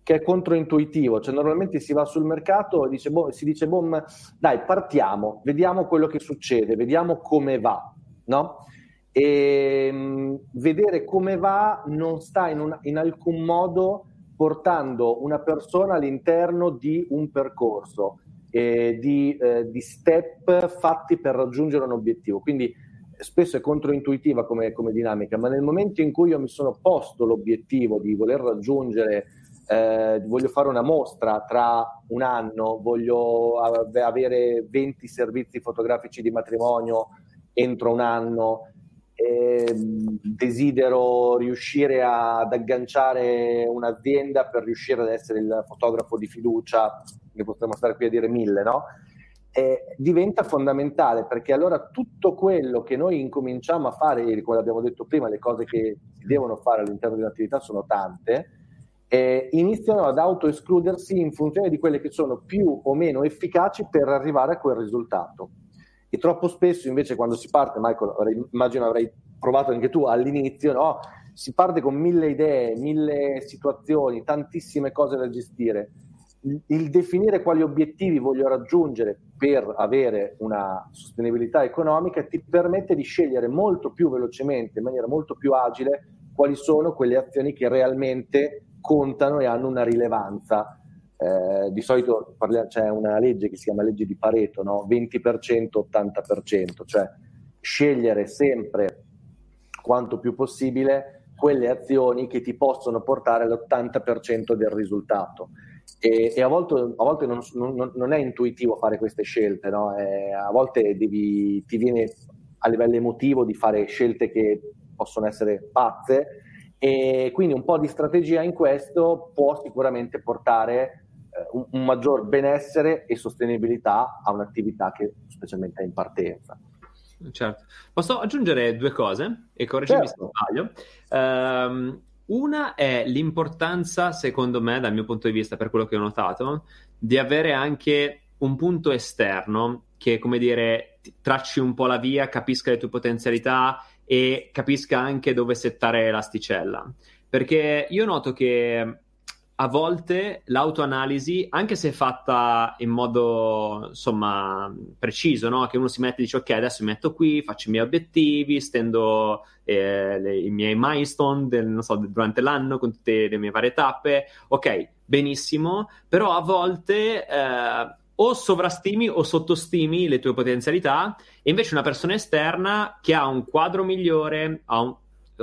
che è controintuitivo, cioè normalmente si va sul mercato e dice, boh, si dice, boh, dai, partiamo, vediamo quello che succede, vediamo come va, no? E mh, mm, vedere come va non sta in, una, in, alcun modo portando una persona all'interno di un percorso, eh, di, eh, di, step fatti per raggiungere un obiettivo. Quindi spesso è controintuitiva come, come dinamica, ma nel momento in cui io mi sono posto l'obiettivo di voler raggiungere eh, voglio fare una mostra tra un anno, voglio avere 20 servizi fotografici di matrimonio entro un anno, eh, desidero riuscire ad agganciare un'azienda per riuscire ad essere il fotografo di fiducia, ne potremmo stare qui a dire mille, no? Eh, diventa fondamentale perché allora tutto quello che noi incominciamo a fare, come abbiamo detto prima, le cose che si devono fare all'interno di un'attività sono tante, eh, iniziano ad autoescludersi in funzione di quelle che sono più o meno efficaci per arrivare a quel risultato. E troppo spesso invece quando si parte, Michael, immagino avrai provato anche tu all'inizio, no? si parte con mille idee, mille situazioni, tantissime cose da gestire. Il, definire quali obiettivi voglio raggiungere per avere una sostenibilità economica ti permette di scegliere molto più velocemente, in maniera molto più agile, quali sono quelle azioni che realmente contano e hanno una rilevanza. Eh, di solito parliamo, c'è una legge che si chiama legge di Pareto, no? 20%, 80%, cioè scegliere sempre quanto più possibile quelle azioni che ti possono portare all'80% del risultato. E, e a volte, a volte non, non, non, è intuitivo fare queste scelte, no? eh, a volte devi, ti viene a livello emotivo di fare scelte che possono essere pazze, e quindi un po' di strategia in questo può sicuramente portare eh, un, un, maggior benessere e sostenibilità a un'attività che specialmente è in partenza. Certo. Posso aggiungere due cose e correggimi certo. se sbaglio. Um, una è l'importanza, secondo me, dal mio punto di vista, per quello che ho notato, di avere anche un punto esterno che, come dire, tracci un po' la via, capisca le tue potenzialità e capisca anche dove settare l'asticella. Perché io noto che a volte l'autoanalisi, anche se fatta in modo insomma preciso, no? che uno si mette e dice ok, adesso mi metto qui, faccio i miei obiettivi, stendo eh, le, i miei milestone del, so, durante l'anno con tutte le mie varie tappe, ok, benissimo, però a volte eh, o sovrastimi o sottostimi le tue potenzialità e invece una persona esterna che ha un quadro migliore, un,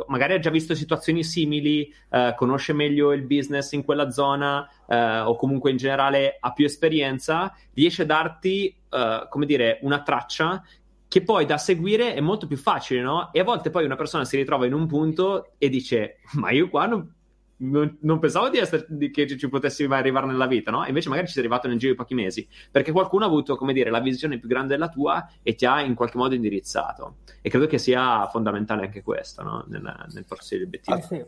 magari ha già visto situazioni simili, eh, conosce meglio il business in quella zona eh, o comunque in generale ha più esperienza, riesce a darti, eh, come dire, una traccia che poi da seguire è molto più facile, no? E a volte poi una persona si ritrova in un punto e dice, ma io qua non non, non pensavo di essere, di, che ci potessi mai arrivare nella vita, no? Invece magari ci sei arrivato nel giro di pochi mesi, perché qualcuno ha avuto, come dire, la visione più grande della tua e ti ha in qualche modo indirizzato. E credo che sia fondamentale anche questo, no? Nel, nel porsi degli obiettivi. Ah, sì.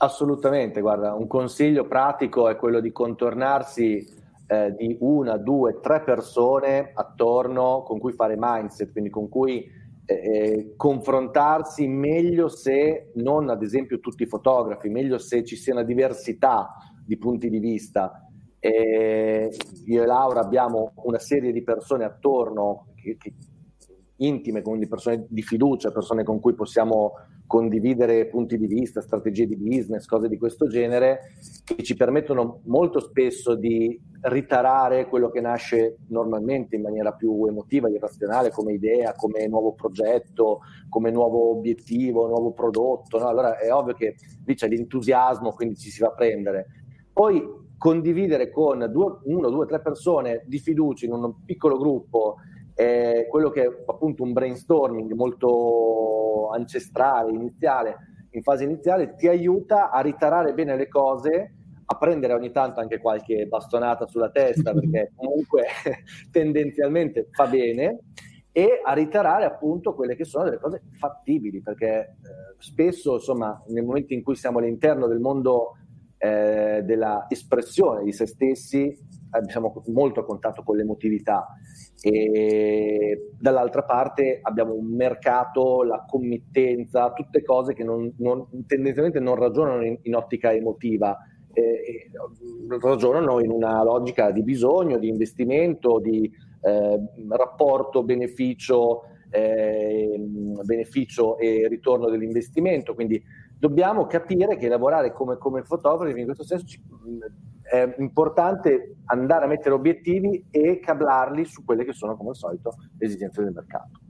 Assolutamente, guarda, un consiglio pratico è quello di contornarsi eh, di una, due, tre persone attorno con cui fare mindset, quindi con cui eh, confrontarsi meglio se non ad esempio tutti i fotografi, meglio se ci sia una diversità di punti di vista. Eh, io e Laura abbiamo una serie di persone attorno che, che intime, quindi persone di fiducia, persone con cui possiamo condividere punti di vista, strategie di business, cose di questo genere, che ci permettono molto spesso di ritarare quello che nasce normalmente in maniera più emotiva, irrazionale, come idea, come nuovo progetto, come nuovo obiettivo, nuovo prodotto. No? Allora è ovvio che lì c'è l'entusiasmo, quindi ci si va a prendere. Poi condividere con due, uno, due, tre persone di fiducia in un piccolo gruppo eh, quello che è appunto un brainstorming molto ancestrale, iniziale, in fase iniziale, ti aiuta a ritarare bene le cose, a prendere ogni tanto anche qualche bastonata sulla testa, [LAUGHS] perché comunque [LAUGHS] tendenzialmente fa bene, e a ritarare appunto quelle che sono delle cose fattibili, perché eh, spesso, insomma, nel momento in cui siamo all'interno del mondo eh, della espressione di se stessi, siamo molto a contatto con l'emotività e dall'altra parte abbiamo un mercato, la committenza, tutte cose che non, non, tendenzialmente non ragionano in, in ottica emotiva, eh, ragionano in una logica di bisogno, di investimento, di eh, rapporto beneficio, eh, beneficio e ritorno dell'investimento. Quindi dobbiamo capire che lavorare come, come fotografi in questo senso ci, è importante andare a mettere obiettivi e cablarli su quelle che sono come al solito le esigenze del mercato.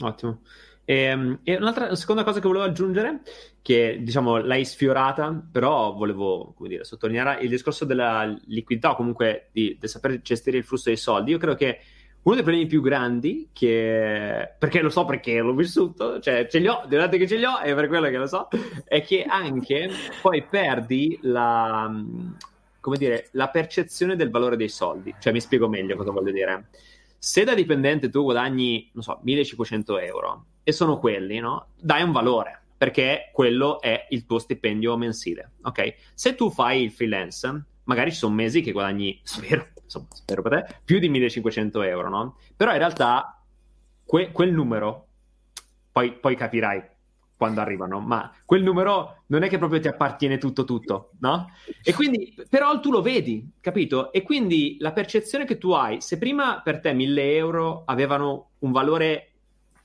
Ottimo. E, ehm, e un'altra seconda cosa che volevo aggiungere, che diciamo l'hai sfiorata, però volevo dire, sottolineare il discorso della liquidità o comunque di, di saper gestire il flusso dei soldi. Io credo che uno dei problemi più grandi, che, perché lo so perché l'ho vissuto, cioè ce li ho, durante che ce li ho, è per quello che lo so, è che anche poi perdi la, come dire, la percezione del valore dei soldi. Cioè mi spiego meglio cosa voglio dire. Se da dipendente tu guadagni, non so, 1500 euro e sono quelli, no? Dai un valore perché quello è il tuo stipendio mensile, ok? Se tu fai il freelance, magari ci sono mesi che guadagni, [LAUGHS] spero, insomma, spero per te, più di 1500 euro, no? Però in realtà que- quel numero, poi, poi capirai quando arrivano, ma quel numero non è che proprio ti appartiene tutto tutto, no? E quindi, però tu lo vedi, capito? E quindi la percezione che tu hai, se prima per te 1000 euro avevano un valore,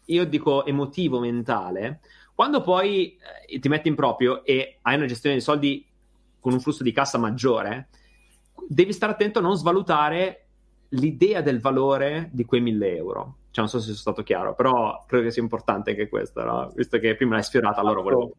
io dico emotivo, mentale, quando poi eh, ti metti in proprio e hai una gestione dei soldi con un flusso di cassa maggiore, devi stare attento a non svalutare l'idea del valore di quei 1000 euro. Cioè, non so se sono stato chiaro, però credo che sia importante anche questo, no? visto che prima l'hai sfiorata, allora volevo...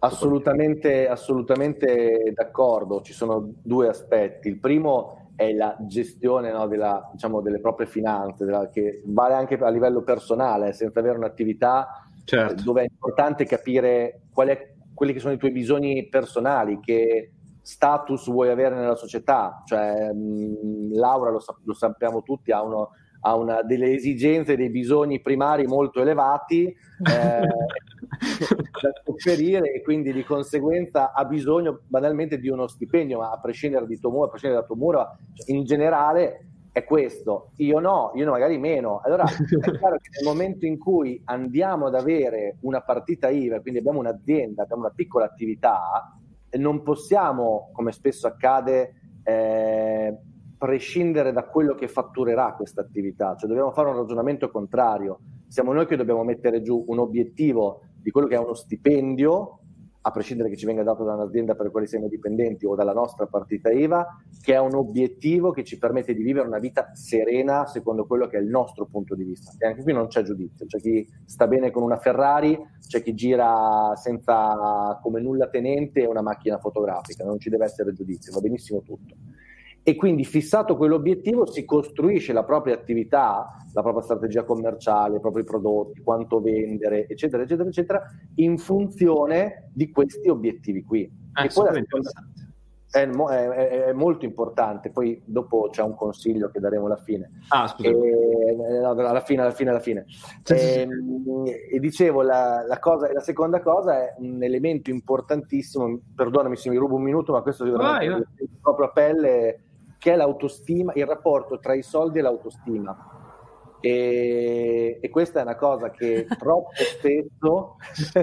Assolutamente, assolutamente d'accordo, ci sono due aspetti. Il primo è la gestione no, della, diciamo, delle proprie finanze, della, che vale anche a livello personale, senza avere un'attività certo. dove è importante capire è, quelli che sono i tuoi bisogni personali, che status vuoi avere nella società, cioè mh, Laura lo, lo, sappiamo tutti, ha, uno, ha una, delle esigenze, dei bisogni primari molto elevati eh, [LAUGHS] da sofferire e quindi di conseguenza ha bisogno banalmente di uno stipendio, ma a prescindere di Tomura, a prescindere da Tomura, cioè, in generale è questo, io no, io magari meno. Allora è chiaro che nel momento in cui andiamo ad avere una partita IVA, quindi abbiamo un'azienda, abbiamo una piccola attività, non possiamo, come spesso accade, eh, prescindere da quello che fatturerà questa attività, cioè dobbiamo fare un ragionamento contrario. Siamo noi che dobbiamo mettere giù un obiettivo di quello che è uno stipendio a prescindere che ci venga dato da un'azienda per quale siamo dipendenti o dalla nostra partita IVA, che è un obiettivo che ci permette di vivere una vita serena secondo quello che è il nostro punto di vista. E anche qui non c'è giudizio, c'è chi sta bene con una Ferrari, c'è chi gira senza come nulla tenente una macchina fotografica, non ci deve essere giudizio, va benissimo tutto e quindi fissato quell'obiettivo si costruisce la propria attività, la propria strategia commerciale, i propri prodotti, quanto vendere, eccetera, eccetera, eccetera, in funzione di questi obiettivi qui. Ah, e poi è, è, è, molto importante, poi dopo c'è un consiglio che daremo alla fine. Ah, scusa. E, alla fine, alla fine, alla fine. E, ehm, e dicevo, la, la, cosa, la, seconda cosa è un elemento importantissimo, perdonami se mi rubo un minuto, ma questo vai. proprio a pelle che è l'autostima, il rapporto tra i soldi e l'autostima. E, e questa è una cosa che [LAUGHS] troppo spesso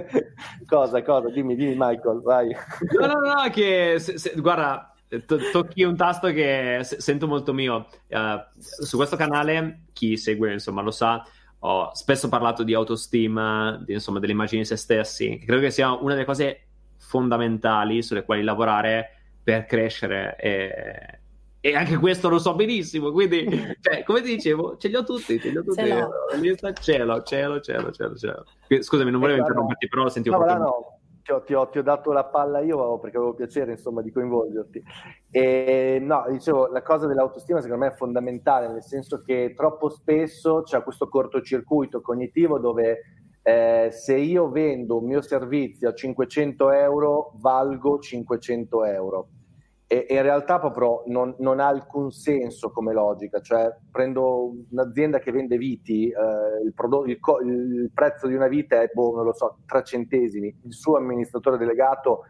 [LAUGHS] cosa, cosa, dimmi, dimmi Michael, vai. No, no, no, che se, se, guarda, to- tocchi un tasto che se- sento molto mio. Uh, su questo canale, chi segue, insomma, lo sa, ho spesso parlato di autostima, di, insomma, delle immagini di se stessi, credo che sia una delle cose fondamentali sulle quali lavorare per crescere e, e anche questo lo so benissimo, quindi cioè, come ti dicevo, ce li ho tutti, ce li ho tutti. Ce cielo, cielo, cielo, cielo, cielo. Scusami, non volevo eh, interromperti, però sentivo no, proprio. No, ti ho, ti, ho, ti ho, dato la palla io perché avevo piacere insomma di coinvolgerti. E, no, dicevo, la cosa dell'autostima secondo me è fondamentale, nel senso che troppo spesso c'è questo cortocircuito cognitivo dove eh, se io vendo un mio servizio a 500 euro, valgo 500 euro e, e in realtà proprio non, non, ha alcun senso come logica, cioè prendo un'azienda che vende viti, eh, il, prodotto, il, il, prezzo di una vite è, boh, non lo so, 3 centesimi, il suo amministratore delegato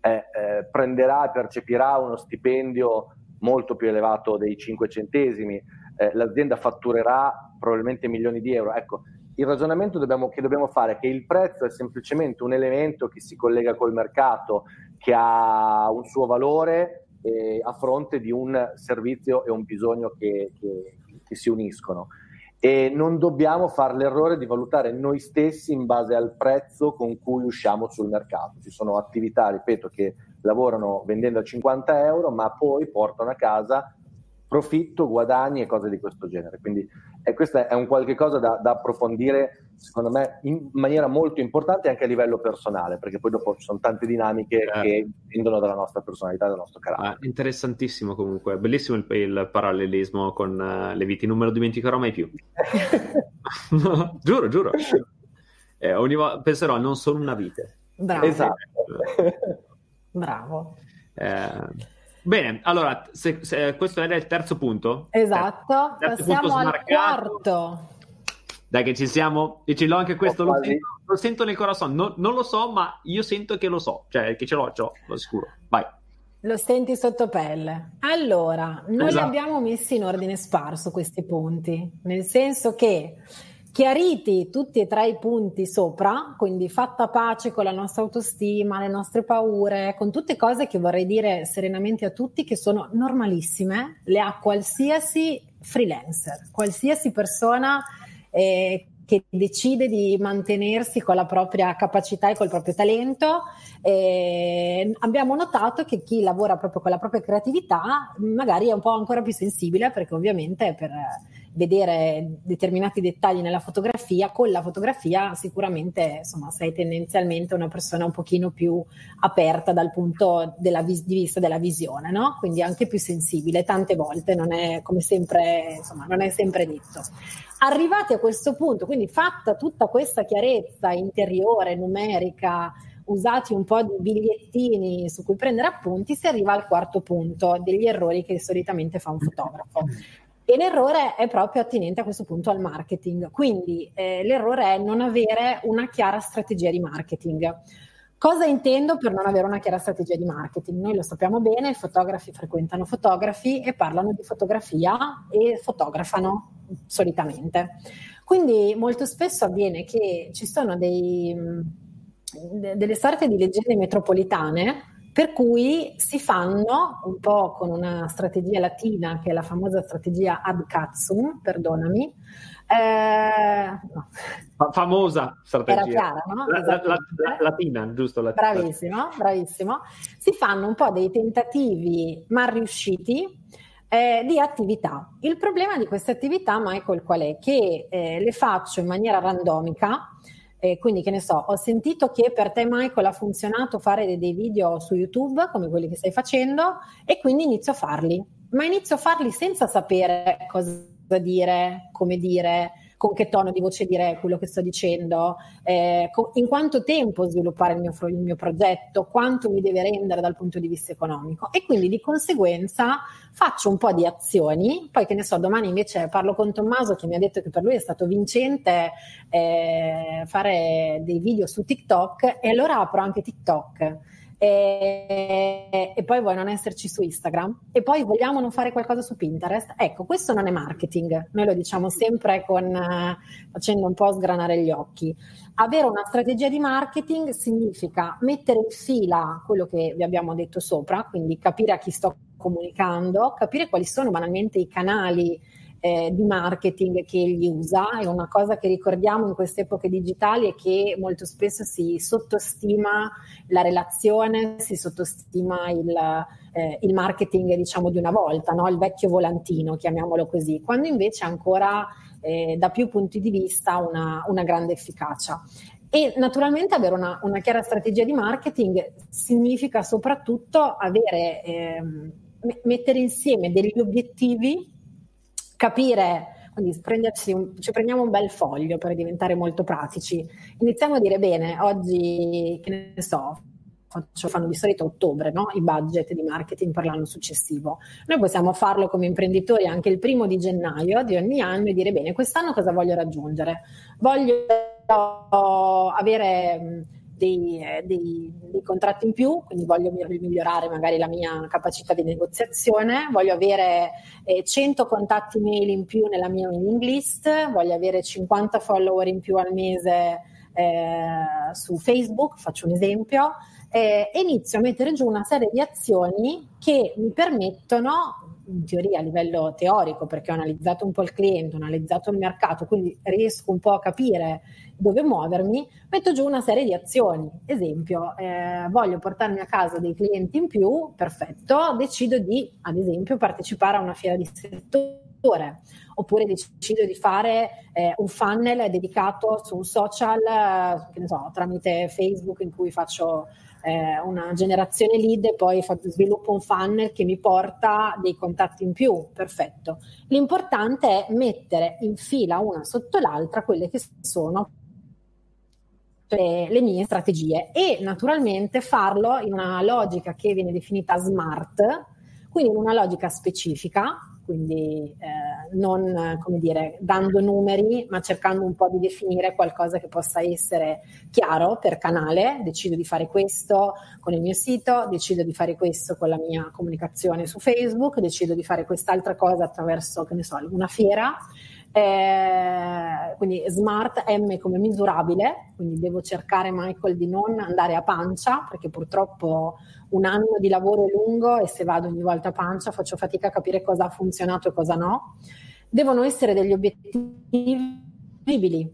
eh, eh, prenderà e percepirà uno stipendio molto più elevato dei 5 centesimi, eh, l'azienda fatturerà probabilmente milioni di euro. Ecco, il ragionamento dobbiamo, che dobbiamo fare è che il prezzo è semplicemente un elemento che si collega col mercato, che ha un suo valore eh, a fronte di un servizio e un bisogno che, che, che si uniscono. E non dobbiamo fare l'errore di valutare noi stessi in base al prezzo con cui usciamo sul mercato. Ci sono attività, ripeto, che lavorano vendendo a 50 euro, ma poi portano a casa profitto, guadagni e cose di questo genere. Quindi eh, questo è un qualche cosa da, da, approfondire, secondo me, in maniera molto importante anche a livello personale, perché poi dopo ci sono tante dinamiche eh. che dipendono dalla nostra personalità, dal nostro carattere. Ah, interessantissimo comunque, bellissimo il, il parallelismo con uh, le viti, non me lo dimenticherò mai più. [LAUGHS] giuro, giuro. Eh, ogni volta penserò, non sono una vite. Bravo. Esatto. [LAUGHS] Bravo. Eh, Bene, allora, se, se questo era il terzo punto. Esatto, terzo passiamo punto al quarto. Dai che ci siamo, e ce l'ho anche questo, lo sento, lo sento, nel corazon, non, non, lo so, ma io sento che lo so, cioè che ce l'ho, ce l'ho, lo sicuro. Vai. Lo senti sotto pelle. Allora, noi esatto. li abbiamo messi in ordine sparso questi punti, nel senso che Chiariti tutti e tre i punti sopra, quindi fatta pace con la nostra autostima, le nostre paure, con tutte cose che vorrei dire serenamente a tutti che sono normalissime, le ha qualsiasi freelancer, qualsiasi persona eh, che decide di mantenersi con la propria capacità e col proprio talento. Eh, abbiamo notato che chi lavora proprio con la propria creatività magari è un po' ancora più sensibile perché ovviamente per vedere determinati dettagli nella fotografia, con la fotografia sicuramente insomma, sei tendenzialmente una persona un pochino più aperta dal punto vis- di vista della visione, no? quindi anche più sensibile, tante volte non è sempre, insomma, non è sempre detto. Arrivati a questo punto, quindi fatta tutta questa chiarezza interiore, numerica, usati un po' di bigliettini su cui prendere appunti, si arriva al quarto punto degli errori che solitamente fa un fotografo. E l'errore è proprio attinente a questo punto al marketing. Quindi eh, l'errore è non avere una chiara strategia di marketing. Cosa intendo per non avere una chiara strategia di marketing? Noi lo sappiamo bene, i fotografi frequentano fotografi e parlano di fotografia e fotografano solitamente. Quindi molto spesso avviene che ci sono dei, delle sorte di leggende metropolitane per cui si fanno un po' con una strategia latina, che è la famosa strategia ad cazzum, perdonami. Eh, no. famosa strategia. Era chiara, no? La, la, la, latina, giusto? Latina. Bravissimo, bravissimo. Si fanno un po' dei tentativi mal riusciti eh, di attività. Il problema di queste attività, Michael, qual è? Che eh, le faccio in maniera randomica, eh, quindi, che ne so, ho sentito che per te, Michael, ha funzionato fare dei video su YouTube, come quelli che stai facendo, e quindi inizio a farli. Ma inizio a farli senza sapere cosa dire, come dire, con che tono di voce dire quello che sto dicendo, eh, in quanto tempo sviluppare il mio, il mio, progetto, quanto mi deve rendere dal punto di vista economico. E quindi di conseguenza faccio un po' di azioni, poi che ne so, domani invece parlo con Tommaso che mi ha detto che per lui è stato vincente eh, fare dei video su TikTok e allora apro anche TikTok e, e, poi vuoi non esserci su Instagram e poi vogliamo non fare qualcosa su Pinterest. Ecco, questo non è marketing, noi lo diciamo sempre con, uh, facendo un po' sgranare gli occhi. Avere una strategia di marketing significa mettere in fila quello che vi abbiamo detto sopra, quindi capire a chi sto comunicando, capire quali sono banalmente i canali eh, di marketing che egli usa. È una cosa che ricordiamo in queste epoche digitali è che molto spesso si sottostima la relazione, si sottostima il, eh, il marketing diciamo di una volta, no? il vecchio volantino, chiamiamolo così, quando invece ancora eh, da più punti di vista una, una grande efficacia. E naturalmente avere una, una, chiara strategia di marketing significa soprattutto avere, ehm, mettere insieme degli obiettivi capire, quindi un, ci prendiamo un bel foglio per diventare molto pratici. Iniziamo a dire bene, oggi che ne so, faccio, fanno di solito ottobre no? i budget di marketing per l'anno successivo. Noi possiamo farlo come imprenditori anche il primo di gennaio di ogni anno e dire bene, quest'anno cosa voglio raggiungere? Voglio avere dei, eh, dei, dei, contratti in più, quindi voglio migliorare magari la mia capacità di negoziazione, voglio avere eh, 100 contatti mail in più nella mia mailing list, voglio avere 50 follower in più al mese eh, su Facebook, faccio un esempio, eh, e inizio a mettere giù una serie di azioni che mi permettono in teoria a livello teorico perché ho analizzato un po' il cliente, ho analizzato il mercato, quindi riesco un po' a capire dove muovermi, metto giù una serie di azioni. Esempio, eh, voglio portarmi a casa dei clienti in più, perfetto, decido di, ad esempio, partecipare a una fiera di settore oppure decido di fare eh, un funnel dedicato su un social, che ne so, tramite Facebook in cui faccio eh, una generazione lead e poi sviluppo un funnel che mi porta dei contatti in più, perfetto. L'importante è mettere in fila una sotto l'altra quelle che sono le, le mie strategie e naturalmente farlo in una logica che viene definita smart, quindi in una logica specifica quindi eh, non come dire, dando numeri, ma cercando un po' di definire qualcosa che possa essere chiaro per canale. Decido di fare questo con il mio sito, decido di fare questo con la mia comunicazione su Facebook, decido di fare quest'altra cosa attraverso, che ne so, una fiera. Eh, quindi smart M come misurabile, quindi devo cercare Michael di non andare a pancia perché purtroppo un anno di lavoro è lungo e se vado ogni volta a pancia faccio fatica a capire cosa ha funzionato e cosa no. Devono essere degli obiettivi visibili,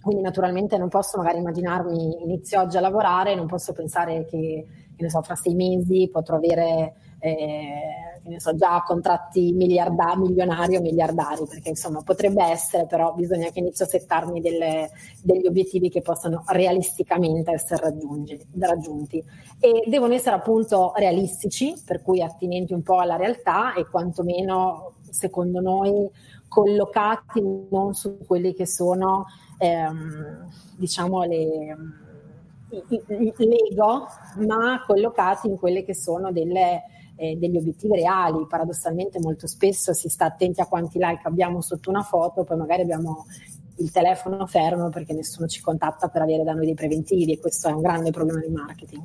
quindi naturalmente non posso magari immaginarmi inizio oggi a lavorare, non posso pensare che, che so, fra sei mesi potrò avere eh, so, già contratti miliarda, milionari o miliardari, perché insomma potrebbe essere, però bisogna che inizio a settarmi delle, degli obiettivi che possano realisticamente essere raggiunti. E devono essere appunto realistici, per cui attinenti un po' alla realtà e quantomeno, secondo noi, collocati non su quelli che sono, ehm, diciamo, le l'ego, ma collocati in quelle che sono delle eh, degli obiettivi reali. Paradossalmente molto spesso si sta attenti a quanti like abbiamo sotto una foto, poi magari abbiamo il telefono fermo perché nessuno ci contatta per avere da noi dei preventivi e questo è un grande problema di marketing.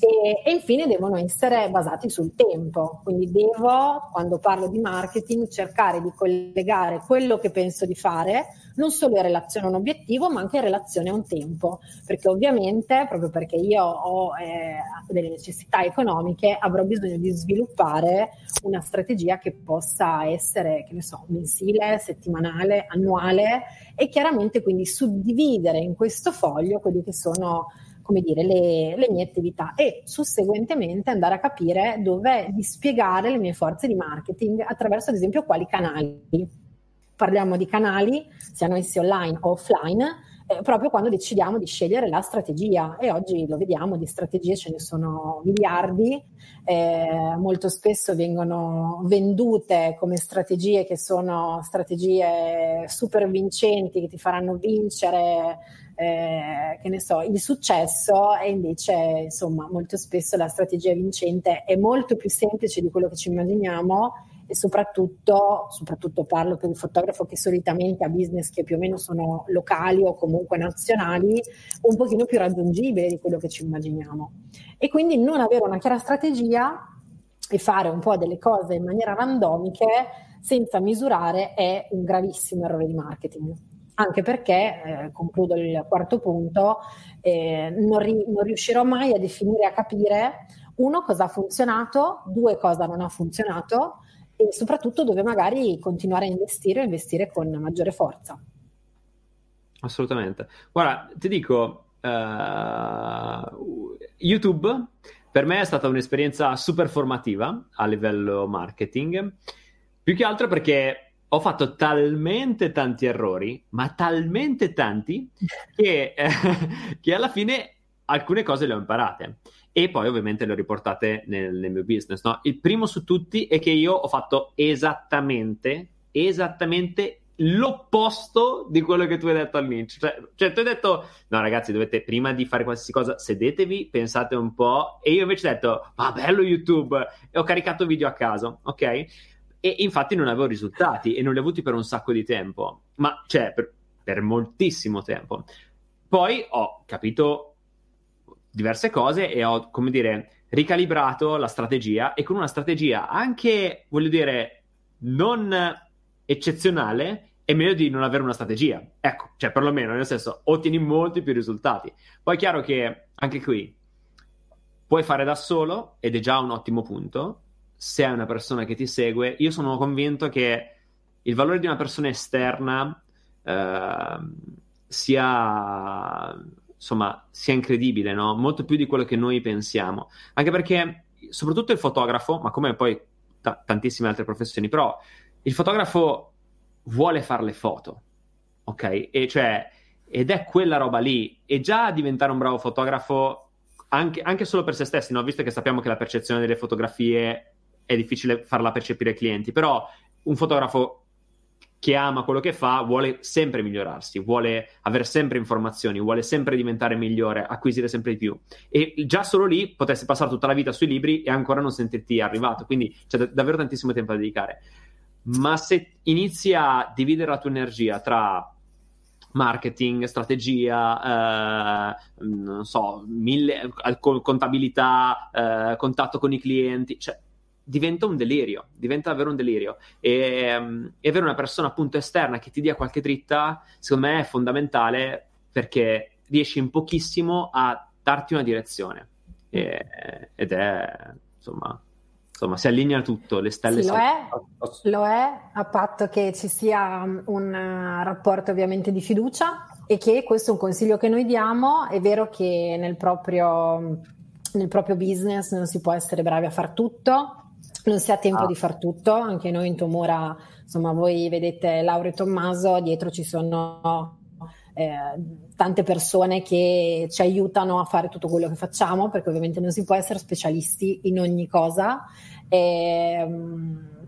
E, e, infine devono essere basati sul tempo, quindi devo, quando parlo di marketing, cercare di collegare quello che penso di fare non solo in relazione a un obiettivo, ma anche in relazione a un tempo, perché ovviamente, proprio perché io ho eh, delle necessità economiche, avrò bisogno di sviluppare una strategia che possa essere, che ne so, mensile, settimanale, annuale e chiaramente quindi suddividere in questo foglio quelli che sono come dire, le, le, mie attività e susseguentemente andare a capire dove dispiegare le mie forze di marketing attraverso ad esempio quali canali. Parliamo di canali, siano essi online o offline, eh, proprio quando decidiamo di scegliere la strategia e oggi lo vediamo, di strategie ce ne sono miliardi, eh, molto spesso vengono vendute come strategie che sono strategie super vincenti che ti faranno vincere eh, che ne so, il successo e invece insomma molto spesso la strategia vincente è molto più semplice di quello che ci immaginiamo e soprattutto, soprattutto parlo per il fotografo che solitamente ha business che più o meno sono locali o comunque nazionali, un pochino più raggiungibile di quello che ci immaginiamo. E quindi non avere una chiara strategia e fare un po' delle cose in maniera randomiche senza misurare è un gravissimo errore di marketing anche perché, eh, concludo il quarto punto, eh, non, ri- non, riuscirò mai a definire, a capire, uno, cosa ha funzionato, due, cosa non ha funzionato, e soprattutto dove magari continuare a investire o investire con maggiore forza. Assolutamente. Guarda, ti dico, uh, YouTube per me è stata un'esperienza super formativa a livello marketing, più che altro perché ho fatto talmente tanti errori, ma talmente tanti, che, eh, [LAUGHS] che alla fine alcune cose le ho imparate e poi ovviamente le ho riportate nel, nel mio business. No? Il primo su tutti è che io ho fatto esattamente, esattamente l'opposto di quello che tu hai detto all'inizio. Cioè, cioè, tu hai detto, no ragazzi, dovete prima di fare qualsiasi cosa, sedetevi, pensate un po', e io invece ho detto, ma bello YouTube, e ho caricato video a caso, ok? E infatti non avevo risultati e non li ho avuti per un sacco di tempo, ma cioè per, per moltissimo tempo. Poi ho capito diverse cose e ho, come dire, ricalibrato la strategia e con una strategia anche, voglio dire, non eccezionale, è meglio di non avere una strategia. Ecco, cioè perlomeno, nel senso, ottieni molti più risultati. Poi è chiaro che anche qui puoi fare da solo ed è già un ottimo punto. Se hai una persona che ti segue, io sono convinto che il valore di una persona esterna eh, sia insomma, sia incredibile, no? Molto più di quello che noi pensiamo. Anche perché, soprattutto il fotografo, ma come poi t- tantissime altre professioni, però il fotografo vuole fare le foto, ok? E cioè, ed è quella roba lì. E già diventare un bravo fotografo, anche, anche solo per se stessi, no? Visto che sappiamo che la percezione delle fotografie è difficile farla percepire ai clienti, però un fotografo che ama quello che fa vuole sempre migliorarsi, vuole avere sempre informazioni, vuole sempre diventare migliore, acquisire sempre di più. E già solo lì potresti passare tutta la vita sui libri e ancora non sentirti arrivato, quindi c'è d- davvero tantissimo tempo da dedicare. Ma se inizi a dividere la tua energia tra marketing, strategia, eh, non so, mille, contabilità, eh, contatto con i clienti, cioè diventa un delirio, diventa davvero un delirio. E, um, e, avere una persona appunto esterna che ti dia qualche dritta, secondo me è fondamentale perché riesci in pochissimo a darti una direzione. E, ed è, insomma, insomma, si allinea tutto, le stelle sì, lo, è, lo è, a patto che ci sia un rapporto ovviamente di fiducia e che questo è un consiglio che noi diamo. È vero che nel proprio, nel proprio business non si può essere bravi a far tutto, non si ha tempo ah. di far tutto, anche noi in Tomura, insomma, voi vedete Laura e Tommaso, dietro ci sono eh, tante persone che ci aiutano a fare tutto quello che facciamo, perché ovviamente non si può essere specialisti in ogni cosa, eh,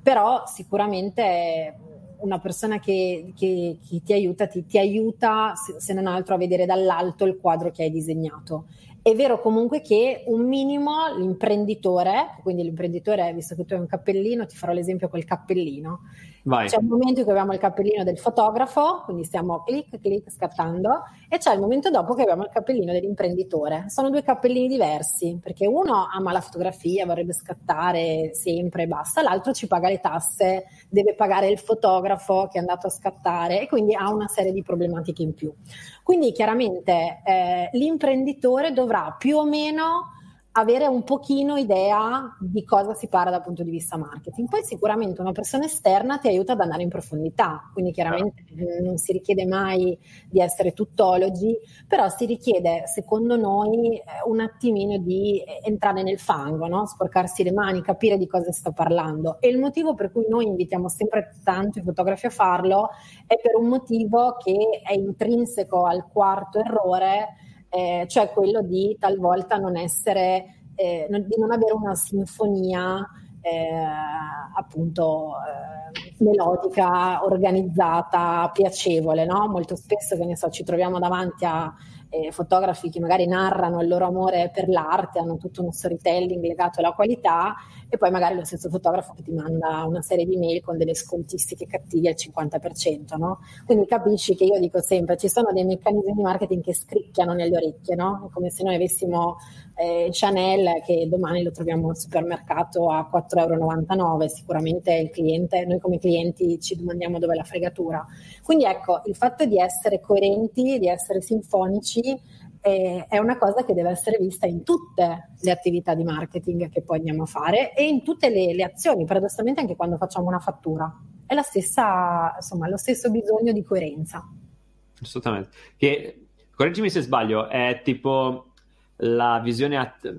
però sicuramente una persona che, che, che ti aiuta, ti, ti aiuta se, se non altro a vedere dall'alto il quadro che hai disegnato è vero comunque che un minimo l'imprenditore, quindi l'imprenditore, visto che tu hai un cappellino, ti farò l'esempio col cappellino. Vai. C'è un momento in cui abbiamo il cappellino del fotografo, quindi stiamo clic clic scattando, e c'è il momento dopo che abbiamo il cappellino dell'imprenditore. Sono due cappellini diversi, perché uno ama la fotografia, vorrebbe scattare sempre e basta, l'altro ci paga le tasse, deve pagare il fotografo che è andato a scattare e quindi ha una serie di problematiche in più. Quindi chiaramente eh, l'imprenditore dovrà più o meno avere un pochino idea di cosa si parla dal punto di vista marketing. Poi sicuramente una persona esterna ti aiuta ad andare in profondità, quindi chiaramente ah. non si richiede mai di essere tuttologi, però si richiede, secondo noi, eh, un attimino di entrare nel fango, no? sporcarsi le mani, capire di cosa sta parlando. E il motivo per cui noi invitiamo sempre tanto i fotografi a farlo è per un motivo che è intrinseco al quarto errore eh, cioè quello di talvolta non essere, eh, non, di non avere una sinfonia eh, appunto eh, melodica, organizzata, piacevole, no? Molto spesso, che ne so, ci troviamo davanti a eh, fotografi che magari narrano il loro amore per l'arte, hanno tutto uno storytelling legato alla qualità e poi magari lo stesso fotografo che ti manda una serie di mail con delle scontistiche cattive al 50%, no? Quindi capisci che io dico sempre, ci sono dei meccanismi di marketing che scricchiano nelle orecchie, no? Come se noi avessimo eh, Chanel che domani lo troviamo al supermercato a 4,99 euro, sicuramente il cliente, noi come clienti ci domandiamo dove è la fregatura. Quindi ecco, il fatto di essere coerenti, di essere sinfonici è, è una cosa che deve essere vista in tutte le attività di marketing che poi andiamo a fare e in tutte le, le azioni, paradossalmente anche quando facciamo una fattura. È la stessa, insomma, lo stesso bisogno di coerenza. Assolutamente. Che, correggimi se sbaglio, è tipo la visione, at-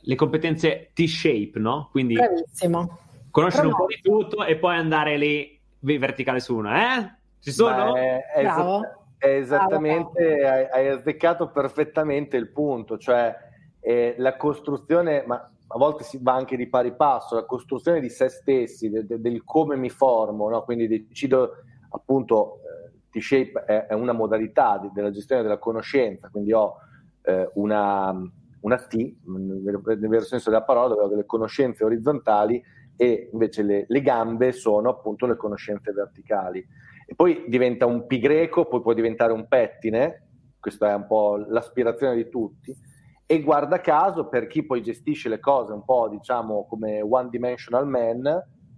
le competenze T-shape, no? Quindi Bravissimo. conoscere Promoto. un po' di tutto e poi andare lì verticale su una, eh? Ci sono? Beh, è, esatt- è esattamente, bravo. Hai, hai azzeccato perfettamente il punto, cioè eh, la costruzione, ma a volte si va anche di pari passo, la costruzione di se stessi, de, de, del come mi formo, no? quindi decido appunto, eh, T-Shape è, è, una modalità di, della gestione della conoscenza, quindi ho eh, una, una, T, nel, vero senso della parola, dove ho delle conoscenze orizzontali e invece le, le gambe sono appunto le conoscenze verticali. E poi diventa un pi greco, poi può diventare un pettine, questa è un po' l'aspirazione di tutti, e guarda caso per chi poi gestisce le cose un po' diciamo come one dimensional man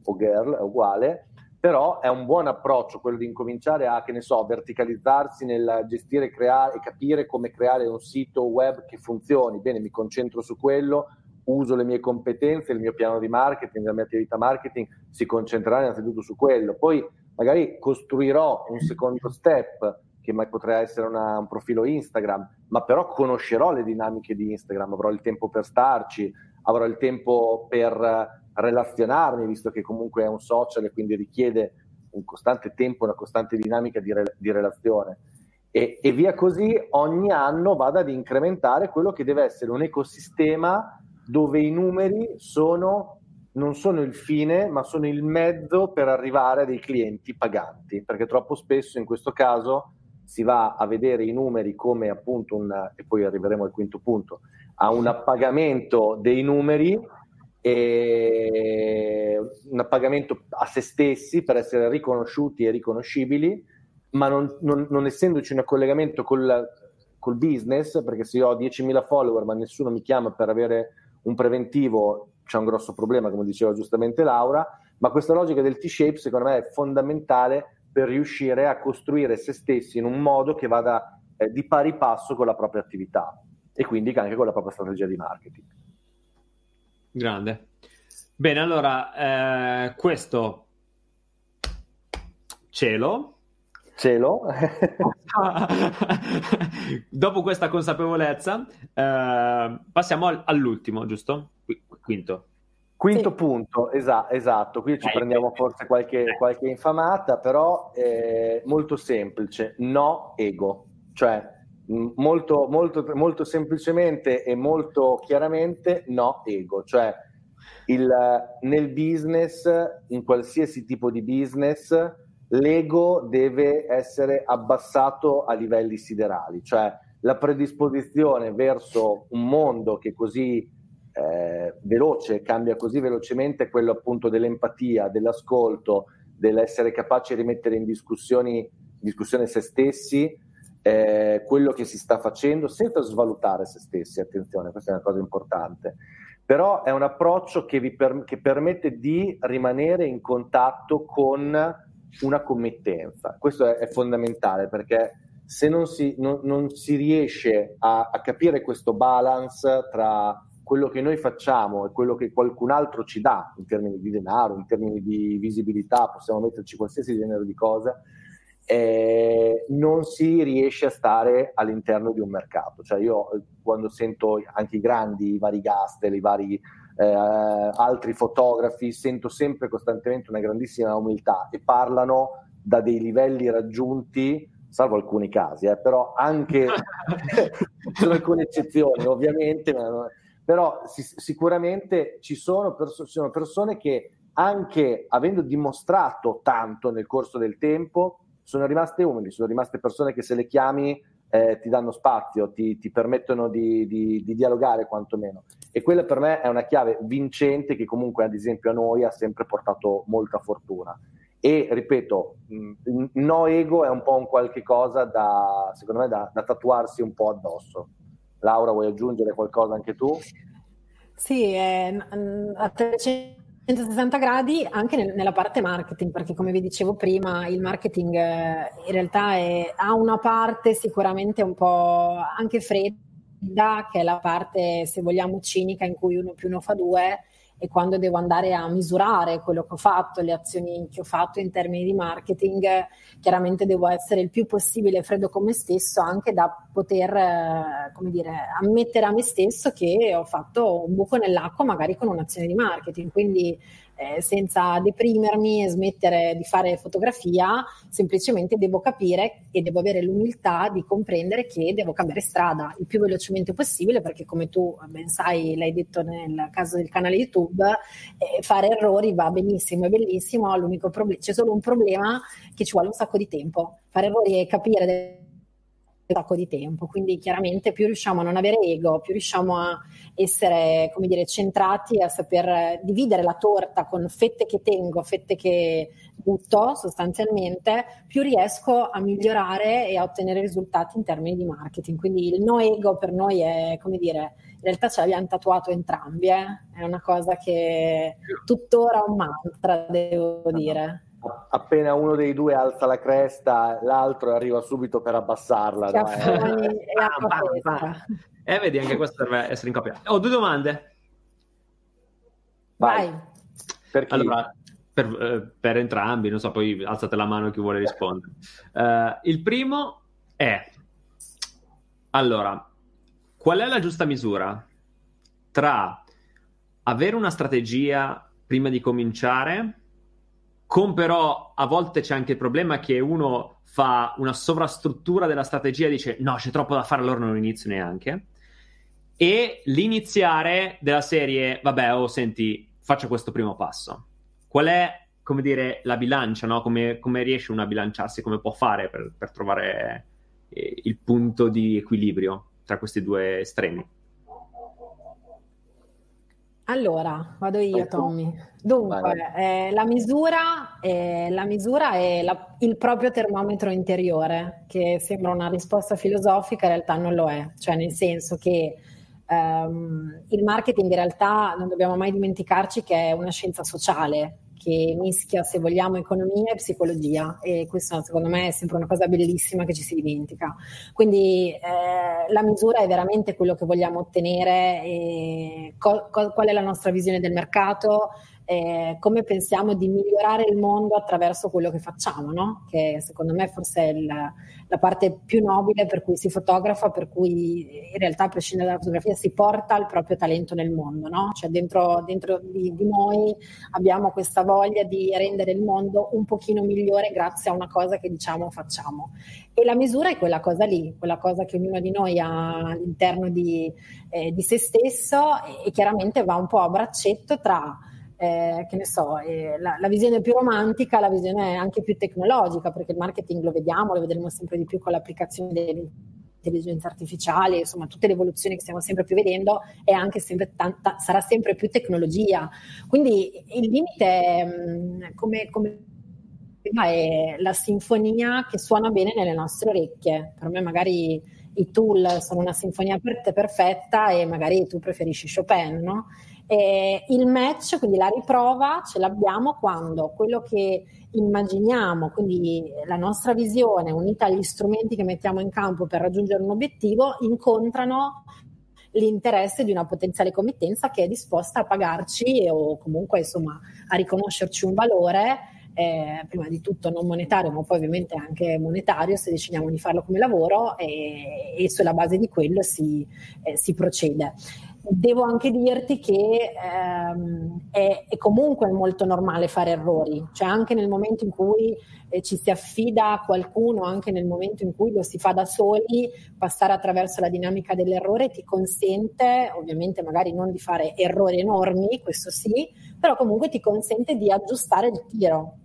o girl, è uguale, però è un buon approccio quello di incominciare a, che ne so, verticalizzarsi nel gestire creare, e capire come creare un sito web che funzioni. Bene, mi concentro su quello, uso le mie competenze, il mio piano di marketing, la mia attività marketing si concentrerà innanzitutto su quello. Poi magari costruirò un secondo step che potrà essere una, un profilo Instagram, ma però conoscerò le dinamiche di Instagram, avrò il tempo per starci, avrò il tempo per relazionarmi, visto che comunque è un social e quindi richiede un costante tempo, una costante dinamica di, re, di relazione. E, e, via così ogni anno vado ad incrementare quello che deve essere un ecosistema dove i numeri sono non sono il fine, ma sono il mezzo per arrivare a dei clienti paganti, perché troppo spesso in questo caso si va a vedere i numeri come appunto un, e poi arriveremo al quinto punto, a un appagamento dei numeri e un appagamento a se stessi per essere riconosciuti e riconoscibili, ma non, non, non essendoci un collegamento col, col business, perché se io ho 10.000 follower ma nessuno mi chiama per avere un preventivo c'è un grosso problema, come diceva giustamente Laura, ma questa logica del T-shape secondo me è fondamentale per riuscire a costruire se stessi in un modo che vada eh, di pari passo con la propria attività e quindi anche con la propria strategia di marketing. Grande. Bene, allora, eh, questo cielo. Cielo. [LAUGHS] Dopo questa consapevolezza, eh, passiamo all'ultimo, giusto? Quinto. Quinto sì. punto, esa- esatto, qui ci eh, prendiamo forse qualche, eh. qualche infamata, però è molto semplice, no ego, cioè molto, molto, molto semplicemente e molto chiaramente no ego, cioè il, nel business, in qualsiasi tipo di business, l'ego deve essere abbassato a livelli siderali, cioè la predisposizione verso un mondo che così eh, veloce, cambia così velocemente quello appunto dell'empatia, dell'ascolto, dell'essere capaci di rimettere in discussione se stessi, eh, quello che si sta facendo senza svalutare se stessi, attenzione, questa è una cosa importante. Però è un approccio che, vi per, che permette di rimanere in contatto con una committenza. Questo è, è fondamentale perché se non si, non, non si riesce a, a capire questo balance tra quello che noi facciamo e quello che qualcun altro ci dà in termini di denaro, in termini di visibilità, possiamo metterci qualsiasi genere di cosa, eh, non si riesce a stare all'interno di un mercato. Cioè io eh, quando sento anche i grandi, i vari Gastel, i vari eh, altri fotografi, sento sempre costantemente una grandissima umiltà e parlano da dei livelli raggiunti salvo alcuni casi, eh, però anche [LAUGHS] [LAUGHS] ci sono alcune eccezioni ovviamente, ma però si, sicuramente ci sono, perso- sono persone che anche avendo dimostrato tanto nel corso del tempo, sono rimaste umili, sono rimaste persone che se le chiami eh, ti danno spazio, ti, ti permettono di, di, di, dialogare quantomeno. E quella per me è una chiave vincente che comunque ad esempio a noi ha sempre portato molta fortuna. E ripeto, mh, no ego è un po' un qualche cosa da, secondo me, da, da tatuarsi un po' addosso. Laura, vuoi aggiungere qualcosa anche tu? Sì, è a 360 gradi anche nel, nella parte marketing, perché come vi dicevo prima, il marketing eh, in realtà è, ha una parte sicuramente un po' anche fredda che è la parte, se vogliamo, cinica in cui uno più uno fa due e quando devo andare a misurare quello che ho fatto, le azioni che ho fatto in termini di marketing, chiaramente devo essere il più possibile freddo con me stesso, anche da poter, eh, come dire, ammettere a me stesso che ho fatto un buco nell'acqua magari con un'azione di marketing. Quindi eh, senza deprimermi e smettere di fare fotografia, semplicemente devo capire e devo avere l'umiltà di comprendere che devo cambiare strada il più velocemente possibile perché come tu ben sai, l'hai detto nel caso del canale YouTube, eh, fare errori va benissimo, è bellissimo, l'unico problema, c'è solo un problema che ci vuole un sacco di tempo. Fare errori e capire sacco di tempo. Quindi chiaramente più riusciamo a non avere ego, più riusciamo a essere, come dire, centrati a saper dividere la torta con fette che tengo, fette che butto sostanzialmente, più riesco a migliorare e a ottenere risultati in termini di marketing. Quindi il no ego per noi è, come dire, in realtà ce l'abbiamo tatuato entrambi, eh? è una cosa che tuttora un mantra, devo dire appena uno dei due alza la cresta, l'altro arriva subito per abbassarla. No? Eh. E eh, vedi, anche questo deve essere in coppia. Ho due domande. Vai. Per chi? Allora, per, eh, per, entrambi, non so, poi alzate la mano chi vuole rispondere. Uh, il primo è, allora, qual è la giusta misura tra avere una strategia prima di cominciare con però a volte c'è anche il problema che uno fa una sovrastruttura della strategia e dice no, c'è troppo da fare, allora non inizio neanche. E l'iniziare della serie, vabbè, oh, senti, faccio questo primo passo. Qual è, come dire, la bilancia, no? Come, come riesce uno a bilanciarsi, come può fare per, per trovare eh, il punto di equilibrio tra questi due estremi? Allora, vado io, Tommy. Dunque, eh, la, misura, eh, la, misura, è la, il proprio termometro interiore, che sembra una risposta filosofica, in realtà non lo è, cioè nel senso che ehm, il marketing in realtà non dobbiamo mai dimenticarci che è una scienza sociale, che mischia, se vogliamo, economia e psicologia e questo secondo me è sempre una cosa bellissima che ci si dimentica. Quindi eh, la misura è veramente quello che vogliamo ottenere, co- co- qual è la nostra visione del mercato, eh, come pensiamo di migliorare il mondo attraverso quello che facciamo, no? che secondo me forse è il, la parte più nobile per cui si fotografa, per cui in realtà a prescindere dalla fotografia si porta il proprio talento nel mondo, no? cioè dentro, dentro di, di, noi abbiamo questa voglia di rendere il mondo un pochino migliore grazie a una cosa che diciamo facciamo. E la misura è quella cosa lì, quella cosa che ognuno di noi ha all'interno di, eh, di se stesso e, e chiaramente va un po' a braccetto tra eh, che ne so, eh, la, la, visione più romantica, la visione anche più tecnologica, perché il marketing lo vediamo, lo vedremo sempre di più con l'applicazione dell'intelligenza artificiale, insomma tutte le evoluzioni che stiamo sempre più vedendo e anche sempre tanta, sarà sempre più tecnologia. Quindi il limite mh, come, come è la sinfonia che suona bene nelle nostre orecchie. Per me magari i tool sono una sinfonia per te perfetta e magari tu preferisci Chopin, no? Eh, il match, quindi la riprova, ce l'abbiamo quando quello che immaginiamo, quindi la nostra visione unita agli strumenti che mettiamo in campo per raggiungere un obiettivo, incontrano l'interesse di una potenziale committenza che è disposta a pagarci o comunque insomma a riconoscerci un valore eh, prima di tutto non monetario, ma poi ovviamente anche monetario se decidiamo di farlo come lavoro e, e sulla base di quello si, eh, si procede devo anche dirti che ehm, è, è, comunque molto normale fare errori, cioè anche nel momento in cui eh, ci si affida a qualcuno, anche nel momento in cui lo si fa da soli, passare attraverso la dinamica dell'errore ti consente, ovviamente magari non di fare errori enormi, questo sì, però comunque ti consente di aggiustare il tiro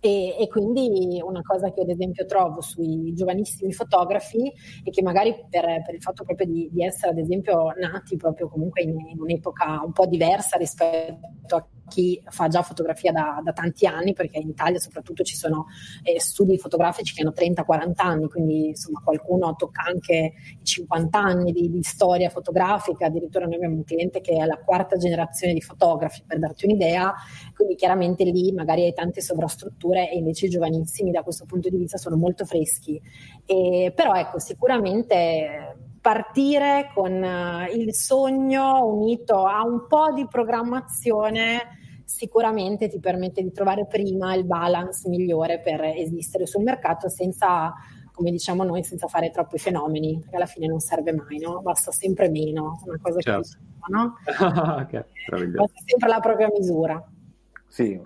e, e, quindi una cosa che ad esempio trovo sui giovanissimi fotografi e che magari per, per il fatto proprio di, di, essere ad esempio nati proprio comunque in, in, un'epoca un po' diversa rispetto a chi fa già fotografia da, da tanti anni, perché in Italia soprattutto ci sono eh, studi fotografici che hanno 30-40 anni, quindi insomma qualcuno tocca anche i 50 anni di, di, storia fotografica, addirittura noi abbiamo un cliente che è la quarta generazione di fotografi, per darti un'idea, quindi chiaramente lì magari hai tante sovrastrutture e invece i giovanissimi da questo punto di vista sono molto freschi. E, però ecco, sicuramente partire con uh, il sogno unito a un po' di programmazione sicuramente ti permette di trovare prima il balance migliore per esistere sul mercato senza, come diciamo noi, senza fare troppi fenomeni, perché alla fine non serve mai, no? Basta sempre meno, una cosa certo. che diciamo, no? [LAUGHS] okay, Basta sempre la propria misura. Sì.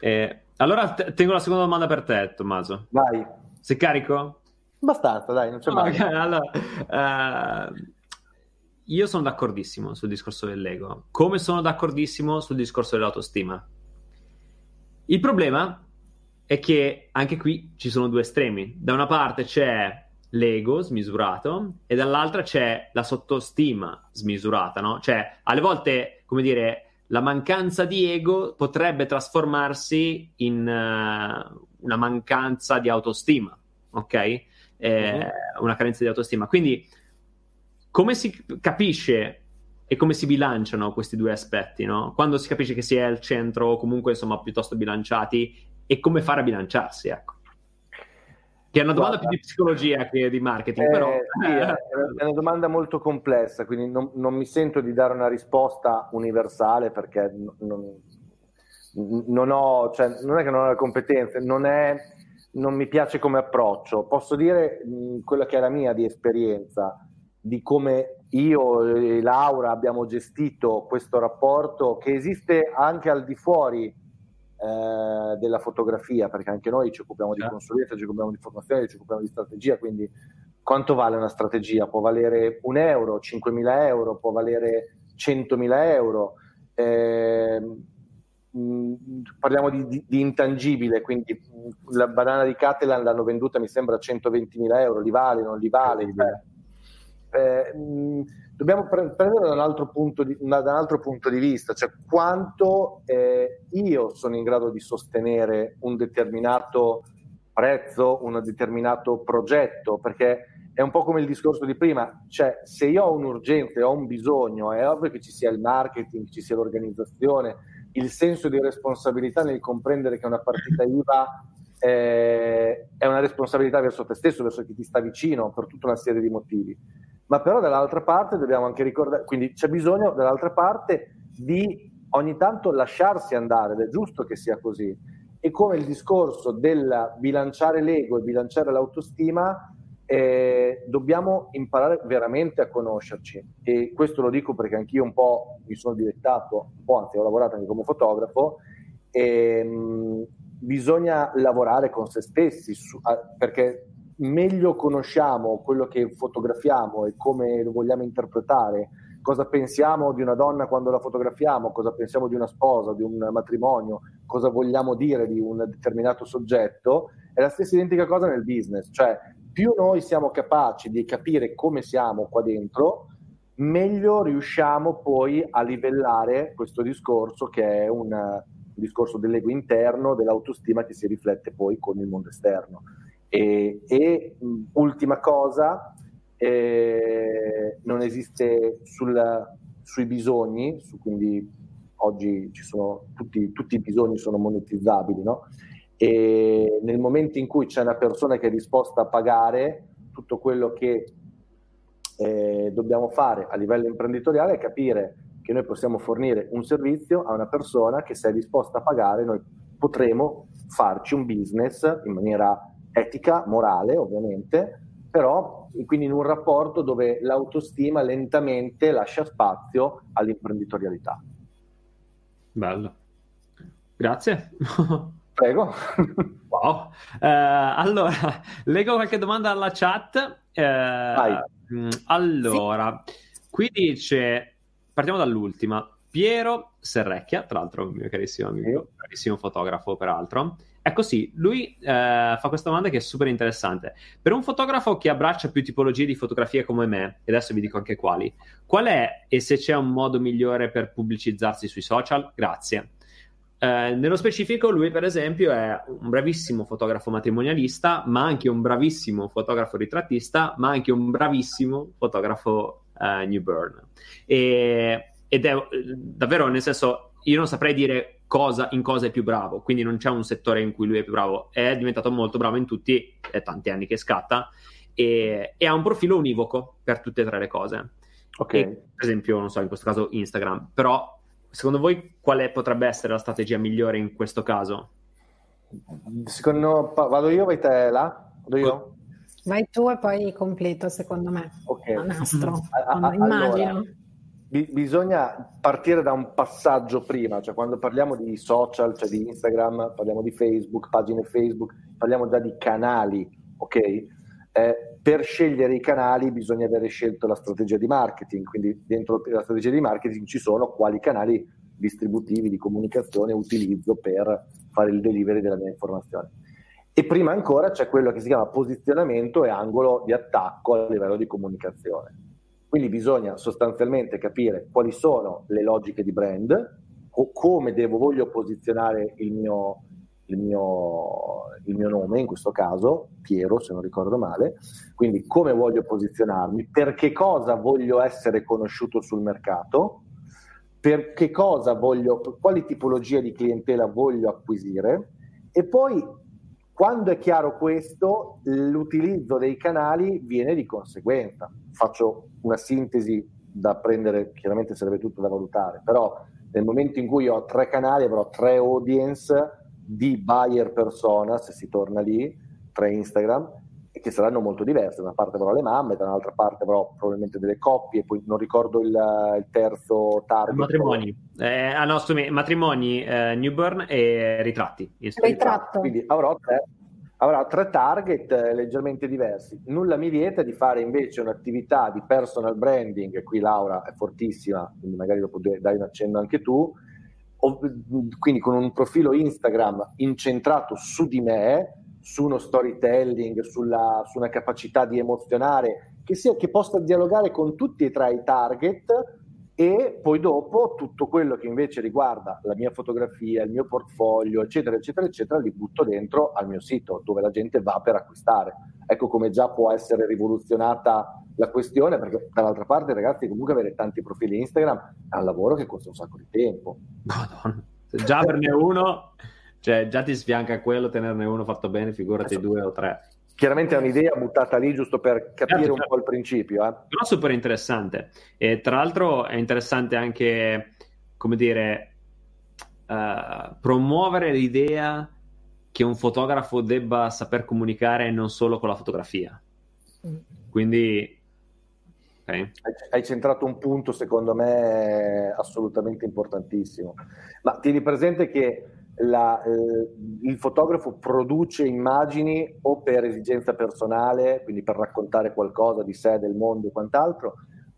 Eh, allora t- tengo la seconda domanda per te, Tommaso. Vai. Sei carico? Abbastanza, dai, non c'è mai. Okay, allora, uh, io sono d'accordissimo sul discorso dell'ego, come sono d'accordissimo sul discorso dell'autostima. Il problema è che anche qui ci sono due estremi. Da una parte c'è l'ego smisurato e dall'altra c'è la sottostima smisurata, no? Cioè, alle volte, come dire, la mancanza di ego potrebbe trasformarsi in uh, una mancanza di autostima, ok? Eh, uh-huh. Una carenza di autostima. Quindi come si capisce e come si bilanciano questi due aspetti, no? Quando si capisce che si è al centro o comunque insomma piuttosto bilanciati e come fare a bilanciarsi, ecco. Che è una domanda Guarda, più di psicologia che di marketing, eh, però... Sì, è una domanda molto complessa, quindi non, non, mi sento di dare una risposta universale perché non, non, ho, cioè, non è che non ho le competenze, non, è, non mi piace come approccio. Posso dire mh, quella che è la mia di esperienza di come io e Laura abbiamo gestito questo rapporto che esiste anche al di fuori eh, della fotografia, perché anche noi ci occupiamo di certo. consulenza, ci occupiamo di formazione, ci occupiamo di strategia, quindi quanto vale una strategia? Può valere un euro, 5.000 euro, può valere 100.000 euro. Eh, parliamo di, di, di, intangibile, quindi la banana di Catalan l'hanno venduta mi sembra a 120.000 euro, li vale, non li vale? Beh, eh, dobbiamo pre- prendere da un, altro punto di, da un altro punto di vista, cioè quanto eh, io sono in grado di sostenere un determinato prezzo, un determinato progetto, perché è un po' come il discorso di prima, cioè se io ho un'urgenza ho un bisogno, è ovvio che ci sia il marketing, ci sia l'organizzazione, il senso di responsabilità nel comprendere che una partita IVA eh, è una responsabilità verso te stesso, verso chi ti sta vicino, per tutta una serie di motivi ma però dall'altra parte dobbiamo anche ricordare, quindi c'è bisogno dall'altra parte di ogni tanto lasciarsi andare, ed è giusto che sia così. E come il discorso del bilanciare l'ego e bilanciare l'autostima, eh, dobbiamo imparare veramente a conoscerci. E questo lo dico perché anch'io un po' mi sono direttato, un po' anzi ho lavorato anche come fotografo, e, mh, bisogna lavorare con se stessi, su, a, perché meglio conosciamo quello che fotografiamo e come lo vogliamo interpretare, cosa pensiamo di una donna quando la fotografiamo, cosa pensiamo di una sposa, di un matrimonio, cosa vogliamo dire di un determinato soggetto, è la stessa identica cosa nel business, cioè più noi siamo capaci di capire come siamo qua dentro, meglio riusciamo poi a livellare questo discorso che è un, discorso dell'ego interno, dell'autostima che si riflette poi con il mondo esterno. E, e ultima cosa, eh, non esiste sul, sui bisogni, su, quindi oggi sono, tutti, tutti, i bisogni sono monetizzabili, no? e nel momento in cui c'è una persona che è disposta a pagare, tutto quello che eh, dobbiamo fare a livello imprenditoriale è capire che noi possiamo fornire un servizio a una persona che se è disposta a pagare, noi potremo farci un business in maniera etica, morale ovviamente, però quindi in un rapporto dove l'autostima lentamente lascia spazio all'imprenditorialità. Bello, grazie. [LAUGHS] Prego. wow. Eh, allora, [LAUGHS] leggo qualche domanda alla chat. Eh, allora, sì. qui dice, partiamo dall'ultima. Piero Serrecchia, tra l'altro mio carissimo amico, carissimo fotografo peraltro, Ecco sì, lui eh, fa questa domanda che è super interessante. Per un fotografo che abbraccia più tipologie di fotografia come me, e adesso vi dico anche quali, qual è e se c'è un modo migliore per pubblicizzarsi sui social? Grazie. Eh, nello specifico, lui, per esempio, è un bravissimo fotografo matrimonialista, ma anche un bravissimo fotografo ritrattista, ma anche un bravissimo fotografo eh, newborn. E, ed è davvero, nel senso, io non saprei dire cosa, in cosa è più bravo, quindi non c'è un settore in cui lui è più bravo, è diventato molto bravo in tutti, è tanti anni che scatta, e, e, ha un profilo univoco per tutte e tre le cose. Ok. E, per esempio, non so, in questo caso Instagram, però secondo voi quale potrebbe essere la strategia migliore in questo caso? Secondo vado io, vai te là? Vado io? Vai tu e poi completo, secondo me. Ok. [LAUGHS] A nastro, immagino. Allora, bi- bisogna partire da un passaggio prima, cioè quando parliamo di social, cioè di Instagram, parliamo di Facebook, pagine Facebook, parliamo già di canali, ok? Eh, per scegliere i canali bisogna avere scelto la strategia di marketing, quindi dentro la strategia di marketing ci sono quali canali distributivi di comunicazione utilizzo per fare il delivery della mia informazione. E prima ancora c'è quello che si chiama posizionamento e angolo di attacco a livello di comunicazione. Quindi bisogna sostanzialmente capire quali sono le logiche di brand, o come devo, voglio posizionare il mio, il, mio, il mio nome, in questo caso Piero, se non ricordo male, quindi come voglio posizionarmi, per che cosa voglio essere conosciuto sul mercato, per che cosa voglio, quali tipologie di clientela voglio acquisire e poi quando è chiaro questo, l'utilizzo dei canali viene di conseguenza. Faccio una sintesi da prendere, chiaramente sarebbe tutto da valutare, però nel momento in cui ho tre canali avrò tre audience di buyer persona, se si torna lì, tre Instagram, che saranno molto diverse. Da una parte avrò le mamme, da un'altra parte avrò probabilmente delle coppie, poi non ricordo il, il terzo target. Matrimoni. Eh, ah no, scusami, matrimoni, eh, newborn e ritratti. Ritratto. Quindi avrò tre, avrà tre target eh, leggermente diversi. Nulla mi vieta di fare invece un'attività di personal branding, qui Laura è fortissima, quindi magari dopo dai un accenno anche tu, quindi con un profilo Instagram incentrato su di me, su uno storytelling, sulla, su una capacità di emozionare, che, sia, che possa dialogare con tutti e tre i target e poi dopo tutto quello che invece riguarda la mia fotografia, il mio portfolio, eccetera, eccetera, eccetera, li butto dentro al mio sito dove la gente va per acquistare. Ecco come già può essere rivoluzionata la questione, perché dall'altra parte, ragazzi, comunque avere tanti profili Instagram è un lavoro che costa un sacco di tempo. Madonna. Se già averne uno cioè, già ti sfianca quello tenerne uno fatto bene, figurati due o tre. Chiaramente è un'idea buttata lì giusto per capire certo, un certo. po' il principio. Eh. Però super interessante. E tra l'altro è interessante anche, come dire, uh, promuovere l'idea che un fotografo debba saper comunicare non solo con la fotografia. Quindi Okay. Hai centrato un punto, secondo me, assolutamente importantissimo. Ma tieni presente che la, eh, il fotografo produce immagini o per esigenza personale, quindi per raccontare qualcosa di sé, del mondo e quant'altro,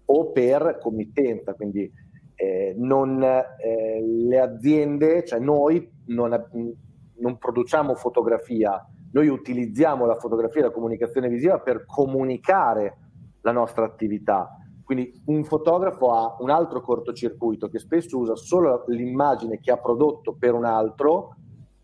o per committenza, quindi eh, non, eh, le aziende, cioè noi non, non produciamo fotografia, noi utilizziamo la fotografia e la comunicazione visiva per comunicare la nostra attività quindi un fotografo ha un altro cortocircuito che spesso usa solo l'immagine che ha prodotto per un altro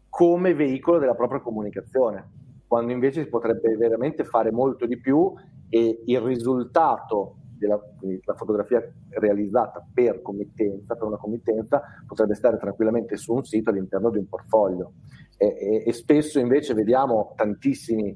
come veicolo della propria comunicazione, quando invece si potrebbe veramente fare molto di più e il risultato della la fotografia realizzata per committenza, per una committenza, potrebbe stare tranquillamente su un sito all'interno di un portfolio. E, e, e spesso invece vediamo tantissimi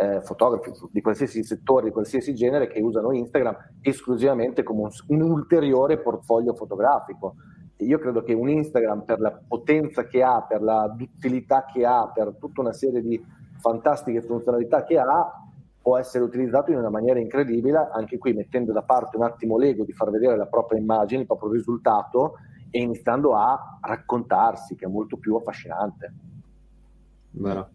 eh, fotografi di qualsiasi settore, di qualsiasi genere, che usano Instagram esclusivamente come un, un ulteriore portfolio fotografico. io credo che un Instagram, per la potenza che ha, per la duttilità che ha, per tutta una serie di fantastiche funzionalità che ha, può essere utilizzato in una maniera incredibile, anche qui mettendo da parte un attimo l'ego di far vedere la propria immagine, il proprio risultato e iniziando a raccontarsi, che è molto più affascinante. Vero.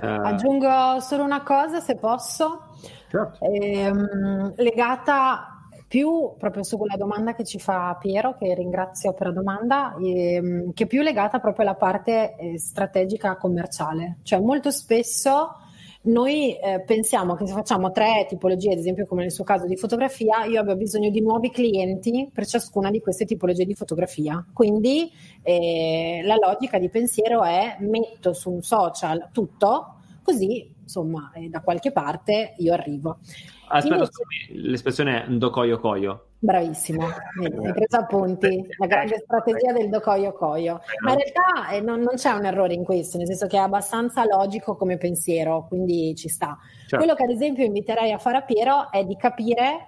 Uh, Aggiungo solo una cosa, se posso, certo. ehm, legata più proprio su quella domanda che ci fa Piero, che ringrazio per la domanda, ehm, che più legata proprio alla parte eh, strategica commerciale. Cioè molto spesso noi eh, pensiamo che se facciamo tre tipologie, ad esempio come nel suo caso di fotografia, io abbia bisogno di nuovi clienti per ciascuna di queste tipologie di fotografia. Quindi eh, la logica di pensiero è metto su un social tutto, così insomma eh, da qualche parte io arrivo. Aspetta, Invece... l'espressione è ndokoyo koyo. Bravissimo, hai preso appunti, la grande strategia del docoio coio. Ma in realtà eh, non, non, c'è un errore in questo, nel senso che è abbastanza logico come pensiero, quindi ci sta. Certo. Quello che ad esempio inviterei a fare a Piero è di capire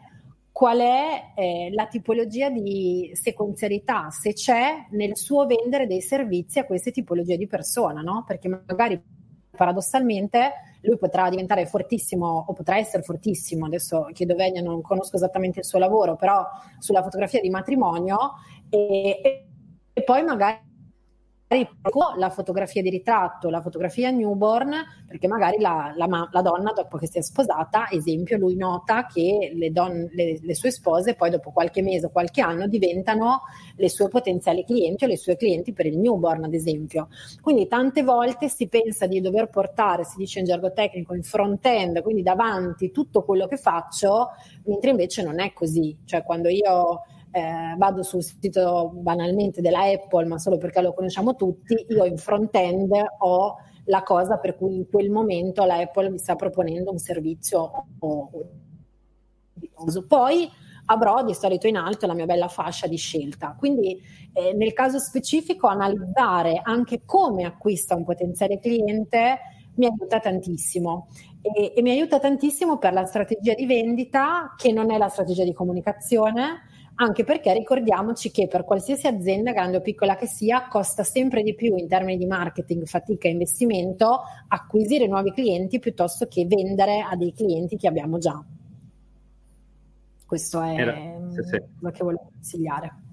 qual è eh, la tipologia di sequenzialità, se c'è nel suo vendere dei servizi a queste tipologie di persona, no? Perché magari paradossalmente lui potrà diventare fortissimo o potrà essere fortissimo, adesso chiedo Vegna, non conosco esattamente il suo lavoro, però sulla fotografia di matrimonio e, e poi magari la fotografia di ritratto, la fotografia newborn, perché magari la, la, la, donna dopo che si è sposata, esempio, lui nota che le, don, le, le, sue spose poi dopo qualche mese o qualche anno diventano le sue potenziali clienti o le sue clienti per il newborn, ad esempio. Quindi tante volte si pensa di dover portare, si dice in gergo tecnico, in front-end, quindi davanti tutto quello che faccio, mentre invece non è così. Cioè quando io eh, vado sul sito banalmente della Apple, ma solo perché lo conosciamo tutti, io in front-end ho la cosa per cui in quel momento la Apple mi sta proponendo un servizio o, o, poi avrò di solito in alto la mia bella fascia di scelta. Quindi eh, nel caso specifico analizzare anche come acquista un potenziale cliente mi aiuta tantissimo e, e mi aiuta tantissimo per la strategia di vendita che non è la strategia di comunicazione, anche perché ricordiamoci che per qualsiasi azienda, grande o piccola che sia, costa sempre di più in termini di marketing, fatica e investimento acquisire nuovi clienti piuttosto che vendere a dei clienti che abbiamo già. Questo è Era, sì, sì. quello che volevo consigliare.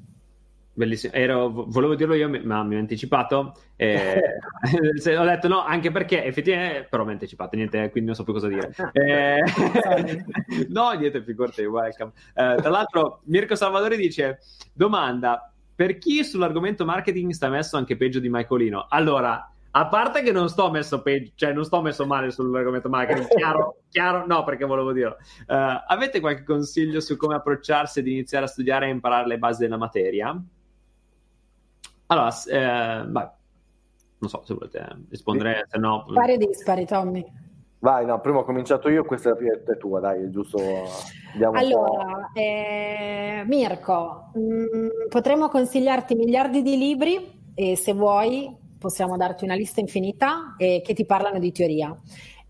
Bellissimo, Ero, volevo dirlo io, ma mi ho anticipato. [LAUGHS] Eh, ho detto no, anche perché effettivamente, però mi ho anticipato, niente, quindi non so più cosa dire. Eh, [LAUGHS] no, niente, figurati, welcome. Eh, tra l'altro, Mirko Salvadori dice: Domanda, per chi sull'argomento marketing sta messo anche peggio di Michaelino? Allora, a parte che non sto messo peggio, cioè non sto messo male sull'argomento marketing, [LAUGHS] chiaro, chiaro, no, perché volevo dirlo. Uh, avete qualche consiglio su come approcciarsi ed iniziare a studiare e imparare le basi della materia? Allora, eh, vai. Non so se volete rispondere, se no... Pari dispari, Tommy. Vai, no, prima ho cominciato io, questa è tua, dai, è giusto. allora, eh, Mirko, mh, mm, potremmo consigliarti miliardi di libri e se vuoi possiamo darti una lista infinita eh, che ti parlano di teoria.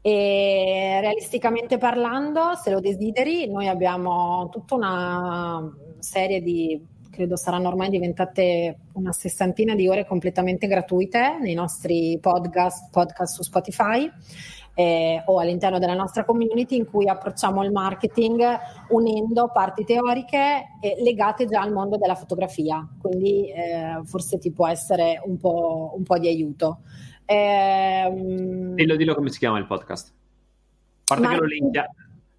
E realisticamente parlando, se lo desideri, noi abbiamo tutta una serie di credo saranno ormai diventate una sessantina di ore completamente gratuite nei nostri podcast, podcast su Spotify. Eh, o all'interno della nostra community in cui approcciamo il marketing unendo parti teoriche eh, legate già al mondo della fotografia, quindi eh, forse ti può essere un po', un po di aiuto. Ehm, dillo, dillo come si chiama il podcast. A parte che lo linkia,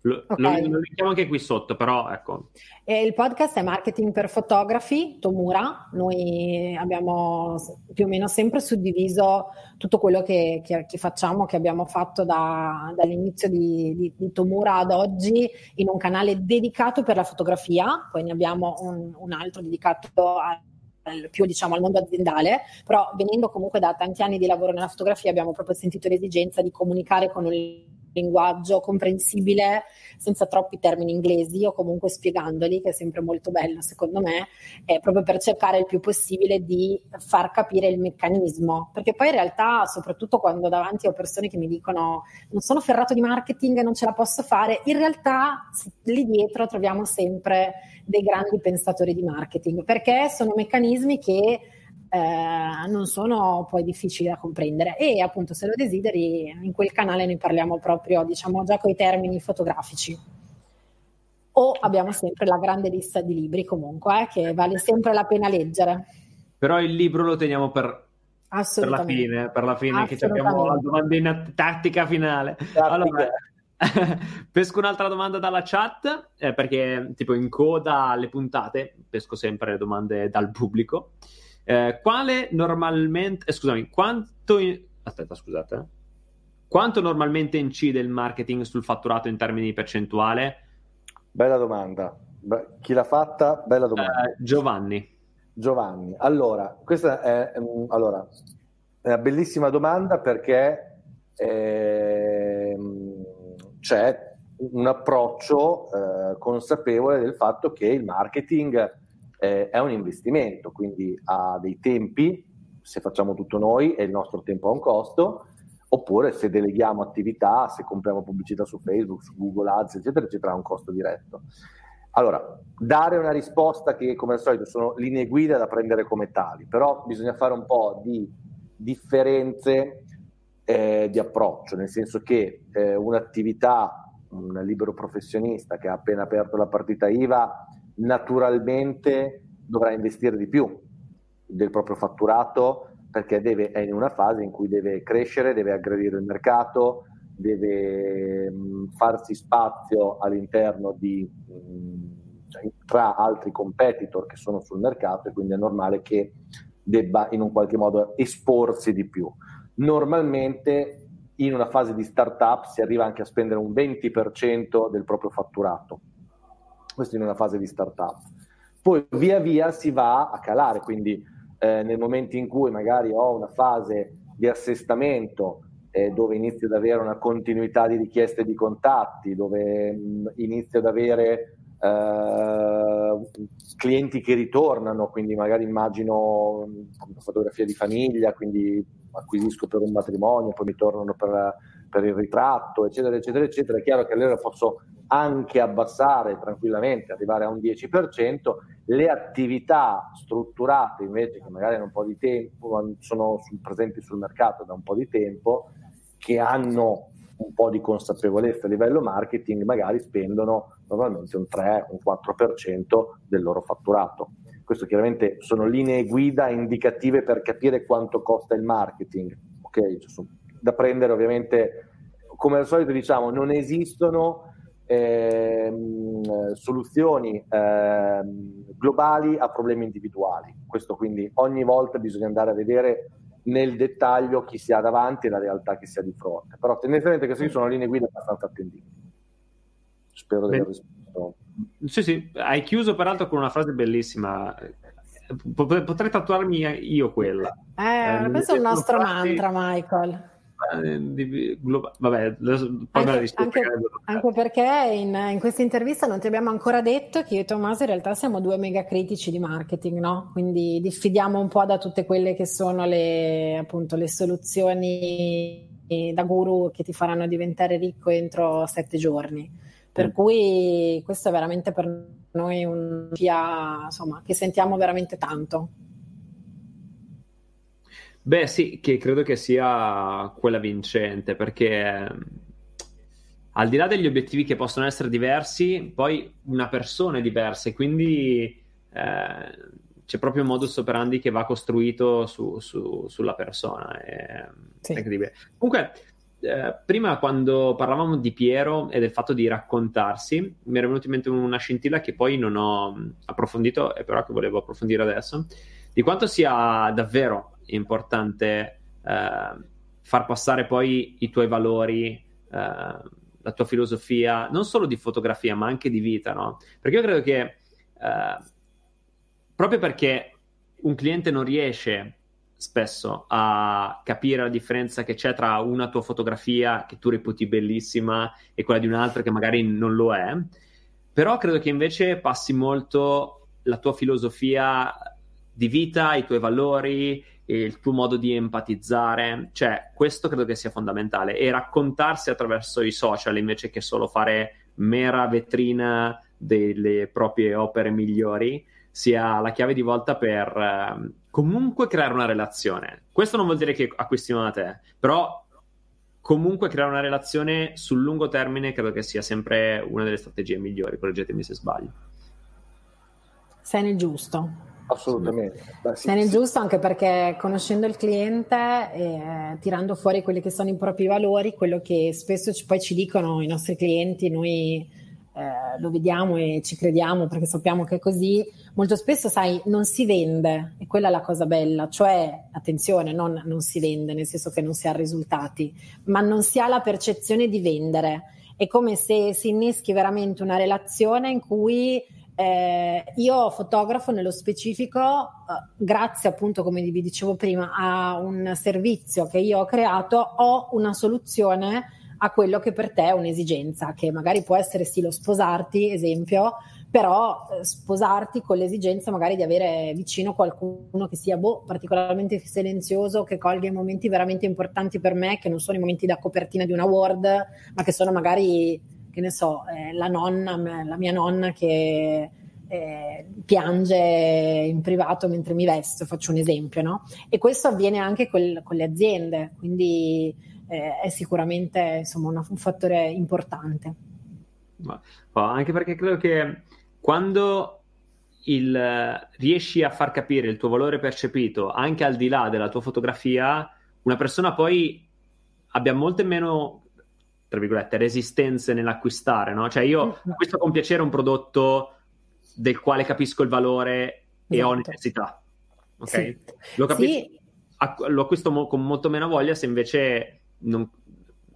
lo, okay. lo, linkiamo anche qui sotto, però ecco. E il podcast è Marketing per Fotografi, Tomura. Noi abbiamo più o meno sempre suddiviso tutto quello che, che, che facciamo, che abbiamo fatto da, dall'inizio di, di, di, Tomura ad oggi in un canale dedicato per la fotografia, poi ne abbiamo un, un altro dedicato a più diciamo al mondo aziendale, però venendo comunque da tanti anni di lavoro nella fotografia abbiamo proprio sentito l'esigenza di comunicare con il linguaggio comprensibile senza troppi termini inglesi o comunque spiegandoli, che è sempre molto bello secondo me, eh, proprio per cercare il più possibile di far capire il meccanismo, perché poi in realtà, soprattutto quando davanti ho persone che mi dicono non sono ferrato di marketing, non ce la posso fare, in realtà lì dietro troviamo sempre dei grandi pensatori di marketing, perché sono meccanismi che eh, non sono poi difficili da comprendere. E appunto se lo desideri in quel canale ne parliamo proprio diciamo già con i termini fotografici. O abbiamo sempre la grande lista di libri comunque eh, che vale sempre la pena leggere. Però il libro lo teniamo per, per la fine per la fine che abbiamo la domandina tattica finale. Tattica. allora [LAUGHS] pesco un'altra domanda dalla chat eh, perché tipo in coda alle puntate pesco sempre le domande dal pubblico eh, quale normalmente, eh, scusami, quanto, in... aspetta, scusate, eh. quanto normalmente incide il marketing sul fatturato in termini di percentuale? Bella domanda. Beh, chi l'ha fatta? Bella domanda. Eh, Giovanni. Giovanni. Allora, questa è, um, allora, è una bellissima domanda perché eh, c'è un approccio eh, consapevole del fatto che il marketing eh, è un investimento, quindi ha dei tempi, se facciamo tutto noi e il nostro tempo ha un costo, oppure se deleghiamo attività, se compriamo pubblicità su Facebook, su Google Ads, eccetera, eccetera, ha un costo diretto. Allora, dare una risposta che come al solito sono linee guida da prendere come tali, però bisogna fare un po' di differenze eh, di approccio, nel senso che eh, un'attività, un libero professionista che ha appena aperto la partita IVA, naturalmente dovrà investire di più del proprio fatturato perché deve, è in una fase in cui deve crescere, deve aggredire il mercato, deve mh, farsi spazio all'interno di, mh, cioè, tra altri competitor che sono sul mercato e quindi è normale che debba in un qualche modo esporsi di più. Normalmente in una fase di startup si arriva anche a spendere un 20% del proprio fatturato, questo in una fase di startup. Poi via via si va a calare, quindi eh, nel momento in cui magari ho una fase di assestamento eh, dove inizio ad avere una continuità di richieste di contatti, dove mh, mm, inizio ad avere eh, clienti che ritornano, quindi magari immagino mm, una fotografia di famiglia, quindi acquisisco per un matrimonio, poi mi tornano per, per il ritratto, eccetera, eccetera, eccetera. È chiaro che allora posso anche abbassare tranquillamente, arrivare a un 10%, le attività strutturate invece che magari hanno un po' di tempo, sono presenti sul mercato da un po' di tempo, che hanno un po' di consapevolezza a livello marketing, magari spendono normalmente un 3, un 4% del loro fatturato. Questo chiaramente sono linee guida indicative per capire quanto costa il marketing. Okay? Cioè, da prendere ovviamente, come al solito diciamo, non esistono ehm, soluzioni ehm, globali a problemi individuali. Questo quindi ogni volta bisogna andare a vedere nel dettaglio chi si ha davanti e la realtà che si ha di fronte. Però tendenzialmente queste sono linee guida abbastanza attendibili. Spero di aver risposto. Sì, sì, hai chiuso peraltro con una frase bellissima. Potrei tatuarmi io quella. Eh, eh questo è il nostro mantra, Michael. Eh, di, globa- vabbè, anche, anche, anche, perché in, in, questa intervista non ti abbiamo ancora detto che io e Tommaso in realtà siamo due mega critici di marketing, no? Quindi diffidiamo un po' da tutte quelle che sono le, appunto, le soluzioni da guru che ti faranno diventare ricco entro sette giorni. Per mm. cui questo è veramente per noi un via insomma, che sentiamo veramente tanto. Beh, sì, che credo che sia quella vincente, perché al di là degli obiettivi che possono essere diversi, poi una persona è diversa e quindi eh, c'è proprio un modus operandi che va costruito su, su, sulla persona. È, sì. incredibile. Comunque, eh, prima quando parlavamo di Piero e del fatto di raccontarsi, mi era venuta in mente una scintilla che poi non ho approfondito e però che volevo approfondire adesso, di quanto sia davvero importante eh, far passare poi i tuoi valori, eh, la tua filosofia, non solo di fotografia, ma anche di vita, no? Perché io credo che eh, proprio perché un cliente non riesce spesso a capire la differenza che c'è tra una tua fotografia che tu reputi bellissima e quella di un'altra che magari non lo è, però credo che invece passi molto la tua filosofia di vita, i tuoi valori, il tuo modo di empatizzare, cioè questo credo che sia fondamentale e raccontarsi attraverso i social invece che solo fare mera vetrina delle proprie opere migliori sia la chiave di volta per eh, comunque creare una relazione. Questo non vuol dire che acquistino da te, però comunque creare una relazione sul lungo termine credo che sia sempre una delle strategie migliori, correggetemi se sbaglio. Sei nel giusto. Assolutamente. Beh, sì, Sei nel sì. giusto anche perché conoscendo il cliente eh, tirando fuori quelli che sono i propri valori, quello che spesso ci, poi ci dicono i nostri clienti, noi eh, lo vediamo e ci crediamo perché sappiamo che è così, molto spesso sai non si vende e quella è la cosa bella, cioè attenzione, non, non si vende nel senso che non si ha risultati, ma non si ha la percezione di vendere. È come se si inneschi veramente una relazione in cui Eh, io fotografo nello specifico, eh, grazie appunto, come vi dicevo prima, a un servizio che io ho creato, ho una soluzione a quello che per te è un'esigenza, che magari può essere sì lo sposarti, esempio, però eh, sposarti con l'esigenza magari di avere vicino qualcuno che sia boh, particolarmente silenzioso, che colga i momenti veramente importanti per me, che non sono i momenti da copertina di una Word, ma che sono magari che ne so, eh, la nonna, la mia nonna che eh, piange in privato mentre mi vesto, faccio un esempio, no? E questo avviene anche col, con le aziende, quindi eh, è sicuramente insomma, una, un fattore importante. Ma, anche perché credo che quando il, riesci a far capire il tuo valore percepito anche al di là della tua fotografia, una persona poi abbia molte meno tra virgolette, resistenze nell'acquistare, no? Cioè io mm-hmm. acquisto con piacere un prodotto del quale capisco il valore esatto. e ho esatto. necessità, ok? Sì. Lo, capisco, sì. acqu- lo acquisto mo- con molto meno voglia se invece non,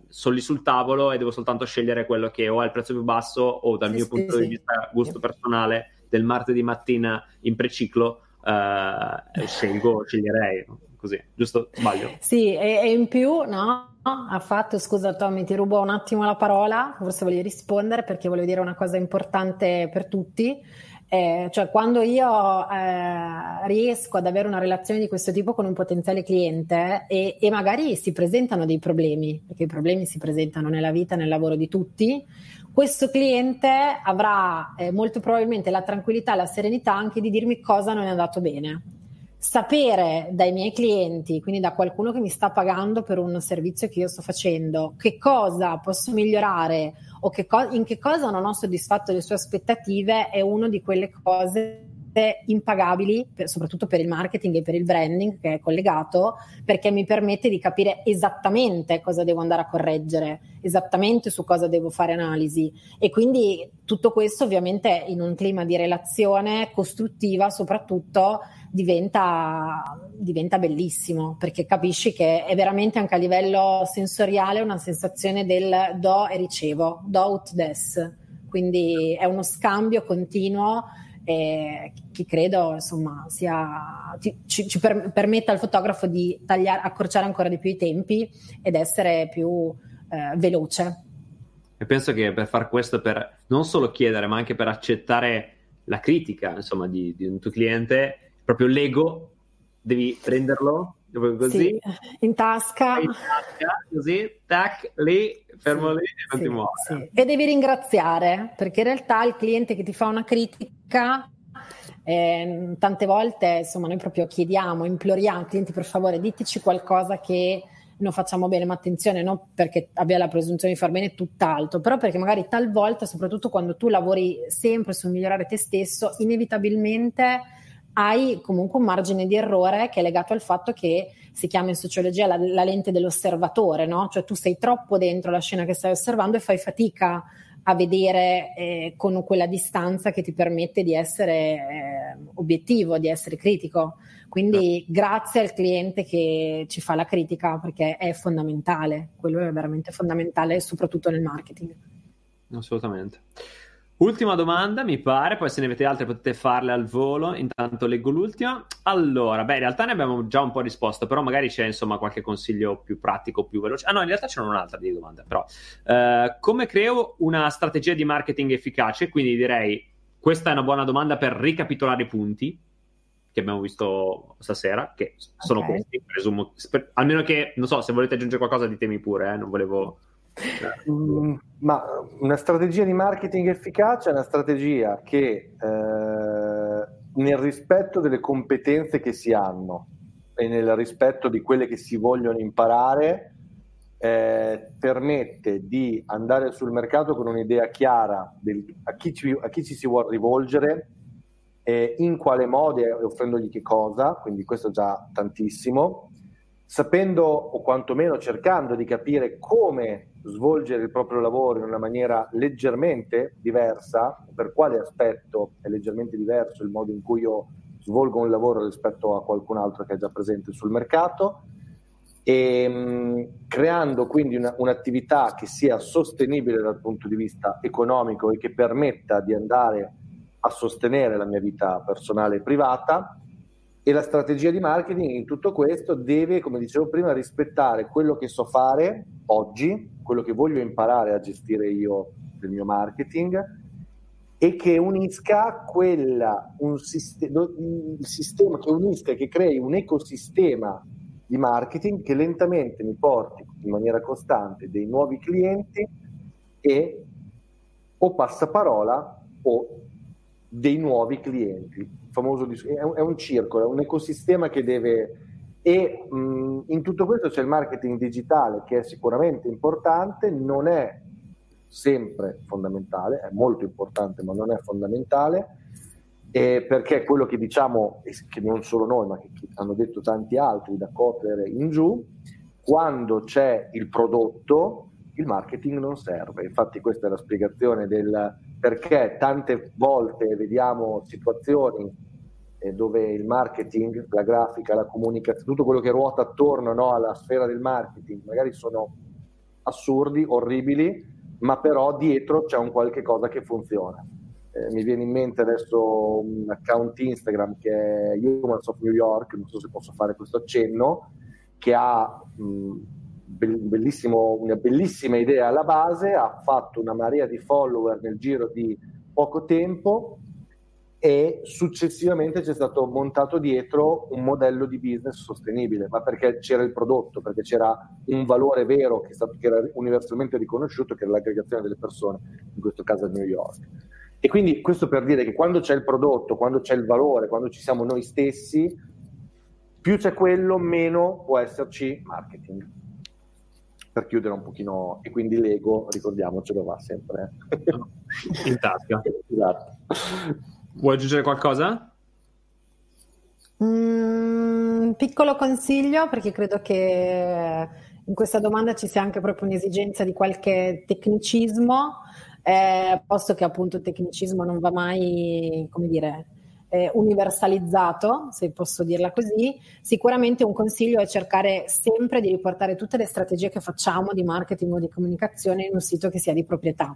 sono lì sul tavolo e devo soltanto scegliere quello che o ha il prezzo più basso o dal sì, mio punto di vista gusto personale del martedì mattina in preciclo uh, scelgo, sceglierei così, giusto? Sbaglio? Sì, e, e in più, no? Ha fatto, scusa Tommy, ti rubo un attimo la parola, forse voglio rispondere perché volevo dire una cosa importante per tutti. Eh, cioè quando io eh, riesco ad avere una relazione di questo tipo con un potenziale cliente e, e, magari si presentano dei problemi, perché i problemi si presentano nella vita, nel lavoro di tutti, questo cliente avrà eh, molto probabilmente la tranquillità la serenità anche di dirmi cosa non è andato bene sapere dai miei clienti, quindi da qualcuno che mi sta pagando per un servizio che io sto facendo, che cosa posso migliorare o che co- in che cosa non ho soddisfatto le sue aspettative è una di quelle cose impagabili, per, soprattutto per il marketing e per il branding che è collegato, perché mi permette di capire esattamente cosa devo andare a correggere, esattamente su cosa devo fare analisi. E quindi tutto questo ovviamente in un clima di relazione costruttiva soprattutto diventa, diventa bellissimo perché capisci che è veramente anche a livello sensoriale una sensazione del do e ricevo, do ut des. Quindi è uno scambio continuo eh, che credo insomma sia, ci, ci per, permetta al fotografo di tagliare, accorciare ancora di più i tempi ed essere più eh, veloce. E penso che per far questo, per non solo chiedere, ma anche per accettare la critica insomma, di, di un tuo cliente, proprio l'ego, devi prenderlo così sì, in tasca. in tasca così tac lì fermo lì e non ti muovi. e devi ringraziare perché in realtà il cliente che ti fa una critica eh, tante volte insomma noi proprio chiediamo imploriamo clienti per favore diteci qualcosa che non facciamo bene, ma attenzione, non perché abbia la presunzione di far bene tutt'altro, però perché magari talvolta, soprattutto quando tu lavori sempre sul migliorare te stesso, inevitabilmente hai comunque un margine di errore che è legato al fatto che si chiama in sociologia la, la lente dell'osservatore, no? Cioè tu sei troppo dentro la scena che stai osservando e fai fatica a vedere eh, con quella distanza che ti permette di essere eh, obiettivo, di essere critico. Quindi certo. grazie al cliente che ci fa la critica perché è fondamentale, quello è veramente fondamentale soprattutto nel marketing. Assolutamente. Ultima domanda, mi pare, poi se ne avete altre potete farle al volo, intanto leggo l'ultima. Allora, beh, in realtà ne abbiamo già un po' risposto, però magari c'è insomma qualche consiglio più pratico, più veloce. Ah no, in realtà c'è un'altra di domande, però. Uh, come creo una strategia di marketing efficace? Quindi direi, questa è una buona domanda per ricapitolare i punti che abbiamo visto stasera, che sono okay. questi, presumo. Almeno che, non so, se volete aggiungere qualcosa ditemi pure, eh, non volevo... Mm, ma una strategia di marketing efficace è una strategia che eh, nel rispetto delle competenze che si hanno e nel rispetto di quelle che si vogliono imparare eh, permette di andare sul mercato con un'idea chiara del, a, chi ci, a, chi ci, si vuole rivolgere, eh, in quale modo e offrendogli che cosa, quindi questo già tantissimo, sapendo o quantomeno cercando di capire come svolgere il proprio lavoro in una maniera leggermente diversa, per quale aspetto è leggermente diverso il modo in cui io svolgo un lavoro rispetto a qualcun altro che è già presente sul mercato e mh, creando quindi una, un'attività che sia sostenibile dal punto di vista economico e che permetta di andare a sostenere la mia vita personale e privata e la strategia di marketing in tutto questo deve, come dicevo prima, rispettare quello che so fare oggi, quello che voglio imparare a gestire io del mio marketing e che unisca quella, un sistema, il sistema che unisca, che crei un ecosistema di marketing che lentamente mi porti in maniera costante dei nuovi clienti e o passaparola o dei nuovi clienti. Famoso, è un circolo, è un ecosistema che deve... E mh, in tutto questo c'è il marketing digitale che è sicuramente importante, non è sempre fondamentale, è molto importante ma non è fondamentale, eh, perché quello che diciamo, che non solo noi ma che, che hanno detto tanti altri da Kotler in giù, quando c'è il prodotto il marketing non serve. Infatti questa è la spiegazione del perché tante volte vediamo situazioni dove il marketing, la grafica, la comunicazione, tutto quello che ruota attorno no, alla sfera del marketing, magari sono assurdi, orribili, ma però dietro c'è un qualche cosa che funziona. Eh, mi viene in mente adesso un account Instagram che è Humans of New York, non so se posso fare questo accenno, che ha mh, una bellissima idea alla base, ha fatto una marea di follower nel giro di poco tempo e successivamente c'è stato montato dietro un modello di business sostenibile, ma perché c'era il prodotto, perché c'era un valore vero che, stato, che era universalmente riconosciuto, che era l'aggregazione delle persone, in questo caso a New York. E quindi questo per dire che quando c'è il prodotto, quando c'è il valore, quando ci siamo noi stessi, più c'è quello, meno può esserci marketing per chiudere un pochino e quindi l'ego, ricordiamocelo, va sempre in tasca. [LAUGHS] esatto. Vuoi aggiungere qualcosa? Mm, piccolo consiglio perché credo che in questa domanda ci sia anche proprio un'esigenza di qualche tecnicismo, eh, posto che appunto il tecnicismo non va mai, come dire, eh, universalizzato, se posso dirla così, sicuramente un consiglio è cercare sempre di riportare tutte le strategie che facciamo di marketing o di comunicazione in un sito che sia di proprietà.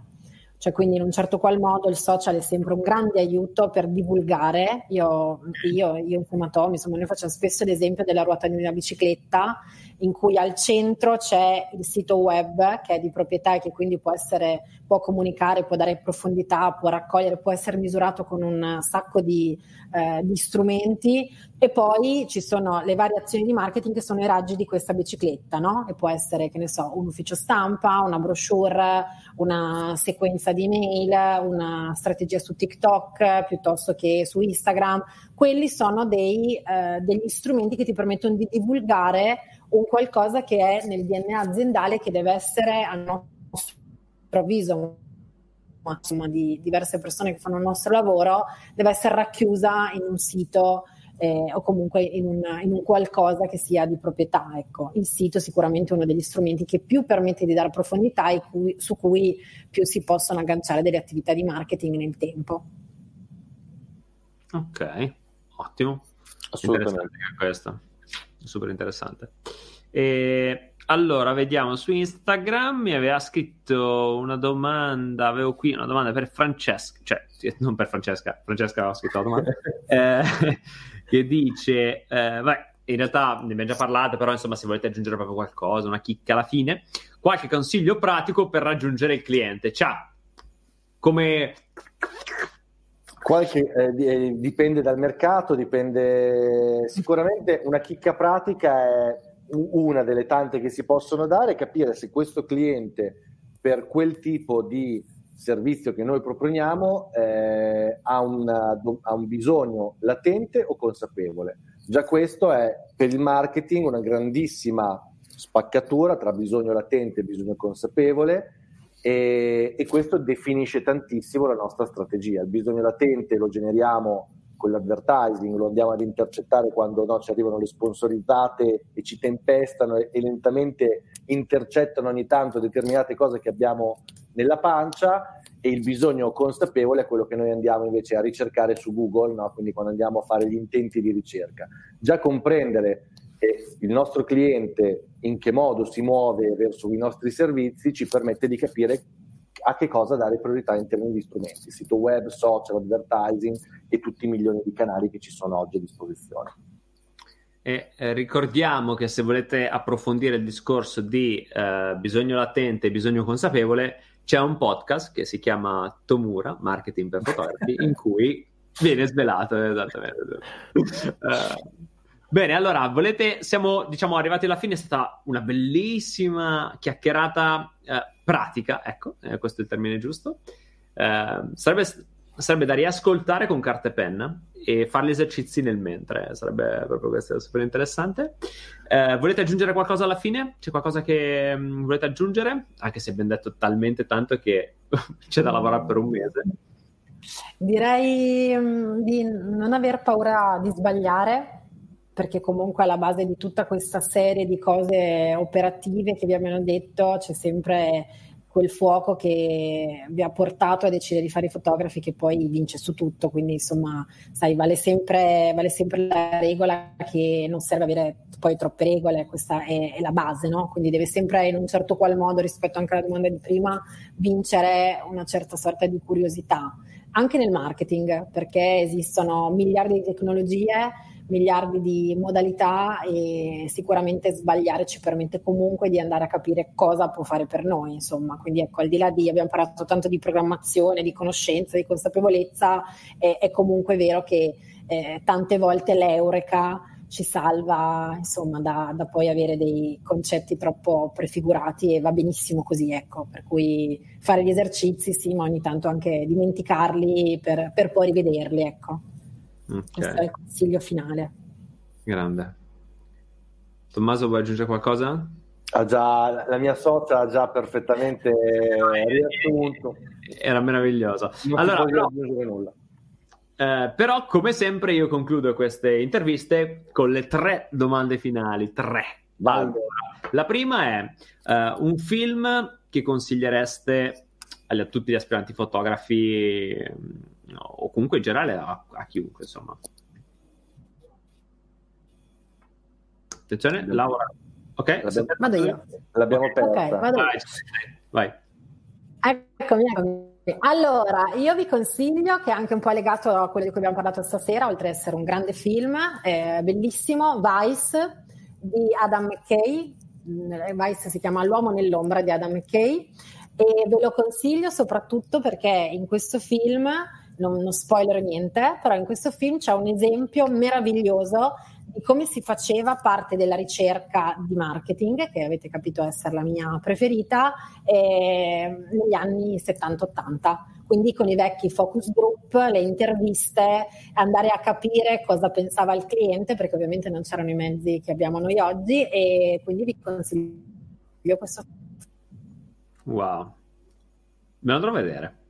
Cioè, quindi in un certo qual modo il social è sempre un grande aiuto per divulgare. Io, io, io in Fumatomi, insomma, noi facciamo spesso l'esempio della ruota di una bicicletta in cui al centro c'è il sito web che è di proprietà e che quindi può, essere, può comunicare, può dare profondità, può raccogliere, può essere misurato con un sacco di, eh, di strumenti e poi ci sono le variazioni di marketing che sono i raggi di questa bicicletta, no? E può essere, che ne so, un ufficio stampa, una brochure, una sequenza di email, una strategia su TikTok piuttosto che su Instagram. Quelli sono dei, eh, degli strumenti che ti permettono di divulgare un qualcosa che è nel DNA aziendale che deve essere a nostro avviso insomma, di diverse persone che fanno il nostro lavoro, deve essere racchiusa in un sito eh, o comunque in un, in un, qualcosa che sia di proprietà. Ecco. Il sito è sicuramente uno degli strumenti che più permette di dare profondità e cui, su cui più si possono agganciare delle attività di marketing nel tempo. Ok, ottimo. Assolutamente. Questo super interessante. E allora, vediamo su Instagram mi aveva scritto una domanda, avevo qui una domanda per Francesca, cioè non per Francesca, Francesca aveva scritto la domanda, [LAUGHS] eh, che dice, eh, vai, in realtà ne abbiamo già parlato, però insomma se volete aggiungere proprio qualcosa, una chicca alla fine, qualche consiglio pratico per raggiungere il cliente. Ciao! Come Qualche, eh, eh, dipende dal mercato, dipende sicuramente una chicca pratica è una delle tante che si possono dare, capire se questo cliente per quel tipo di servizio che noi proponiamo eh, ha, una, ha un bisogno latente o consapevole. Già questo è per il marketing una grandissima spaccatura tra bisogno latente e bisogno consapevole e, e, questo definisce tantissimo la nostra strategia. Il bisogno latente lo generiamo con l'advertising, lo andiamo ad intercettare quando no, ci arrivano le sponsorizzate e ci tempestano e, e, lentamente intercettano ogni tanto determinate cose che abbiamo nella pancia e il bisogno consapevole è quello che noi andiamo invece a ricercare su Google, no? quindi quando andiamo a fare gli intenti di ricerca. Già comprendere il nostro cliente in che modo si muove verso i nostri servizi ci permette di capire a che cosa dare priorità in termini di strumenti, sito web, social, advertising e tutti i milioni di canali che ci sono oggi a disposizione. E eh, ricordiamo che se volete approfondire il discorso di eh, bisogno latente e bisogno consapevole, c'è un podcast che si chiama Tomura, Marketing per Fotografi, in cui viene svelato esattamente. Uh, [LAUGHS] bene, allora, volete, siamo diciamo arrivati alla fine, è stata una bellissima chiacchierata uh, pratica, ecco, eh, questo è il termine giusto. Uh, sarebbe, sarebbe da riascoltare con carta e penna e fare gli esercizi nel mentre, sarebbe proprio questo super interessante. Eh, volete aggiungere qualcosa alla fine? C'è qualcosa che mh, mm, volete aggiungere? Anche se abbiamo detto talmente tanto che [LAUGHS] c'è da lavorare per un mese. Direi mh, mm, di non aver paura di sbagliare, perché comunque alla base di tutta questa serie di cose operative che vi abbiamo detto c'è sempre quel fuoco che vi ha portato a decidere di fare i fotografi che poi vince su tutto, quindi insomma, sai, vale sempre, vale sempre la regola che non serve avere poi troppe regole, questa è, è, la base, no? Quindi deve sempre in un certo qual modo, rispetto anche alla domanda di prima, vincere una certa sorta di curiosità, anche nel marketing, perché esistono miliardi di tecnologie miliardi di modalità e sicuramente sbagliare ci permette comunque di andare a capire cosa può fare per noi, insomma. Quindi ecco, al di là di abbiamo parlato tanto di programmazione, di conoscenza, di consapevolezza, è, è comunque vero che eh, tante volte l'eureka ci salva insomma da, da, poi avere dei concetti troppo prefigurati e va benissimo così ecco per cui fare gli esercizi sì ma ogni tanto anche dimenticarli per, per poi rivederli ecco Okay. Questo è il consiglio finale. Grande. Tommaso, vuoi aggiungere qualcosa? Ha già, la mia socia ha già perfettamente riassunto. Era meravigliosa. Non allora, però, aggiungere nulla. Eh, però, come sempre, io concludo queste interviste con le tre domande finali. Tre. Allora, la prima è uh, un film che consigliereste a tutti gli aspiranti fotografi no, o comunque in generale a, a chiunque, insomma. Attenzione, Laura. Ok, l'abbiamo, vado io. L'abbiamo okay. persa. Ok, vado vai, vai. Eccomi, eccomi. Allora, io vi consiglio, che è anche un po' legato a quello di cui abbiamo parlato stasera, oltre ad essere un grande film, eh, bellissimo, Vice di Adam McKay. Mm, Vice si chiama L'uomo nell'ombra di Adam McKay e ve lo consiglio soprattutto perché in questo film non, non spoiler niente, però in questo film c'è un esempio meraviglioso di come si faceva parte della ricerca di marketing, che avete capito essere la mia preferita, eh, negli anni 70-80. Quindi con i vecchi focus group, le interviste, andare a capire cosa pensava il cliente, perché ovviamente non c'erano i mezzi che abbiamo noi oggi, e quindi vi consiglio questo. Wow, me lo andrò a vedere.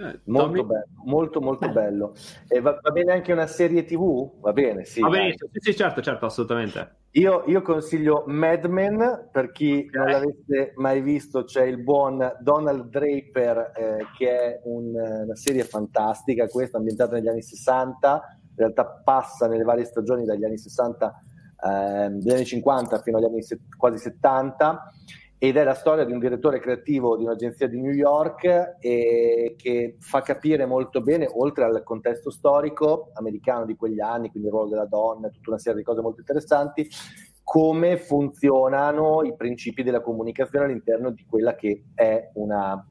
Eh, molto bello, molto molto Beh. bello. E va, va, bene anche una serie TV? Va bene, sì. Va bene, sì, sì, certo, certo, assolutamente. Io, io consiglio Mad Men, per chi okay. non l'avesse mai visto, c'è il buon Donald Draper, eh, che è un, una serie fantastica, questa ambientata negli anni 60, in realtà passa nelle varie stagioni dagli anni 60, eh, dagli anni 50 fino agli anni se- quasi 70 ed è la storia di un direttore creativo di un'agenzia di New York che fa capire molto bene, oltre al contesto storico americano di quegli anni, quindi il ruolo della donna, tutta una serie di cose molto interessanti, come funzionano i principi della comunicazione all'interno di quella che è una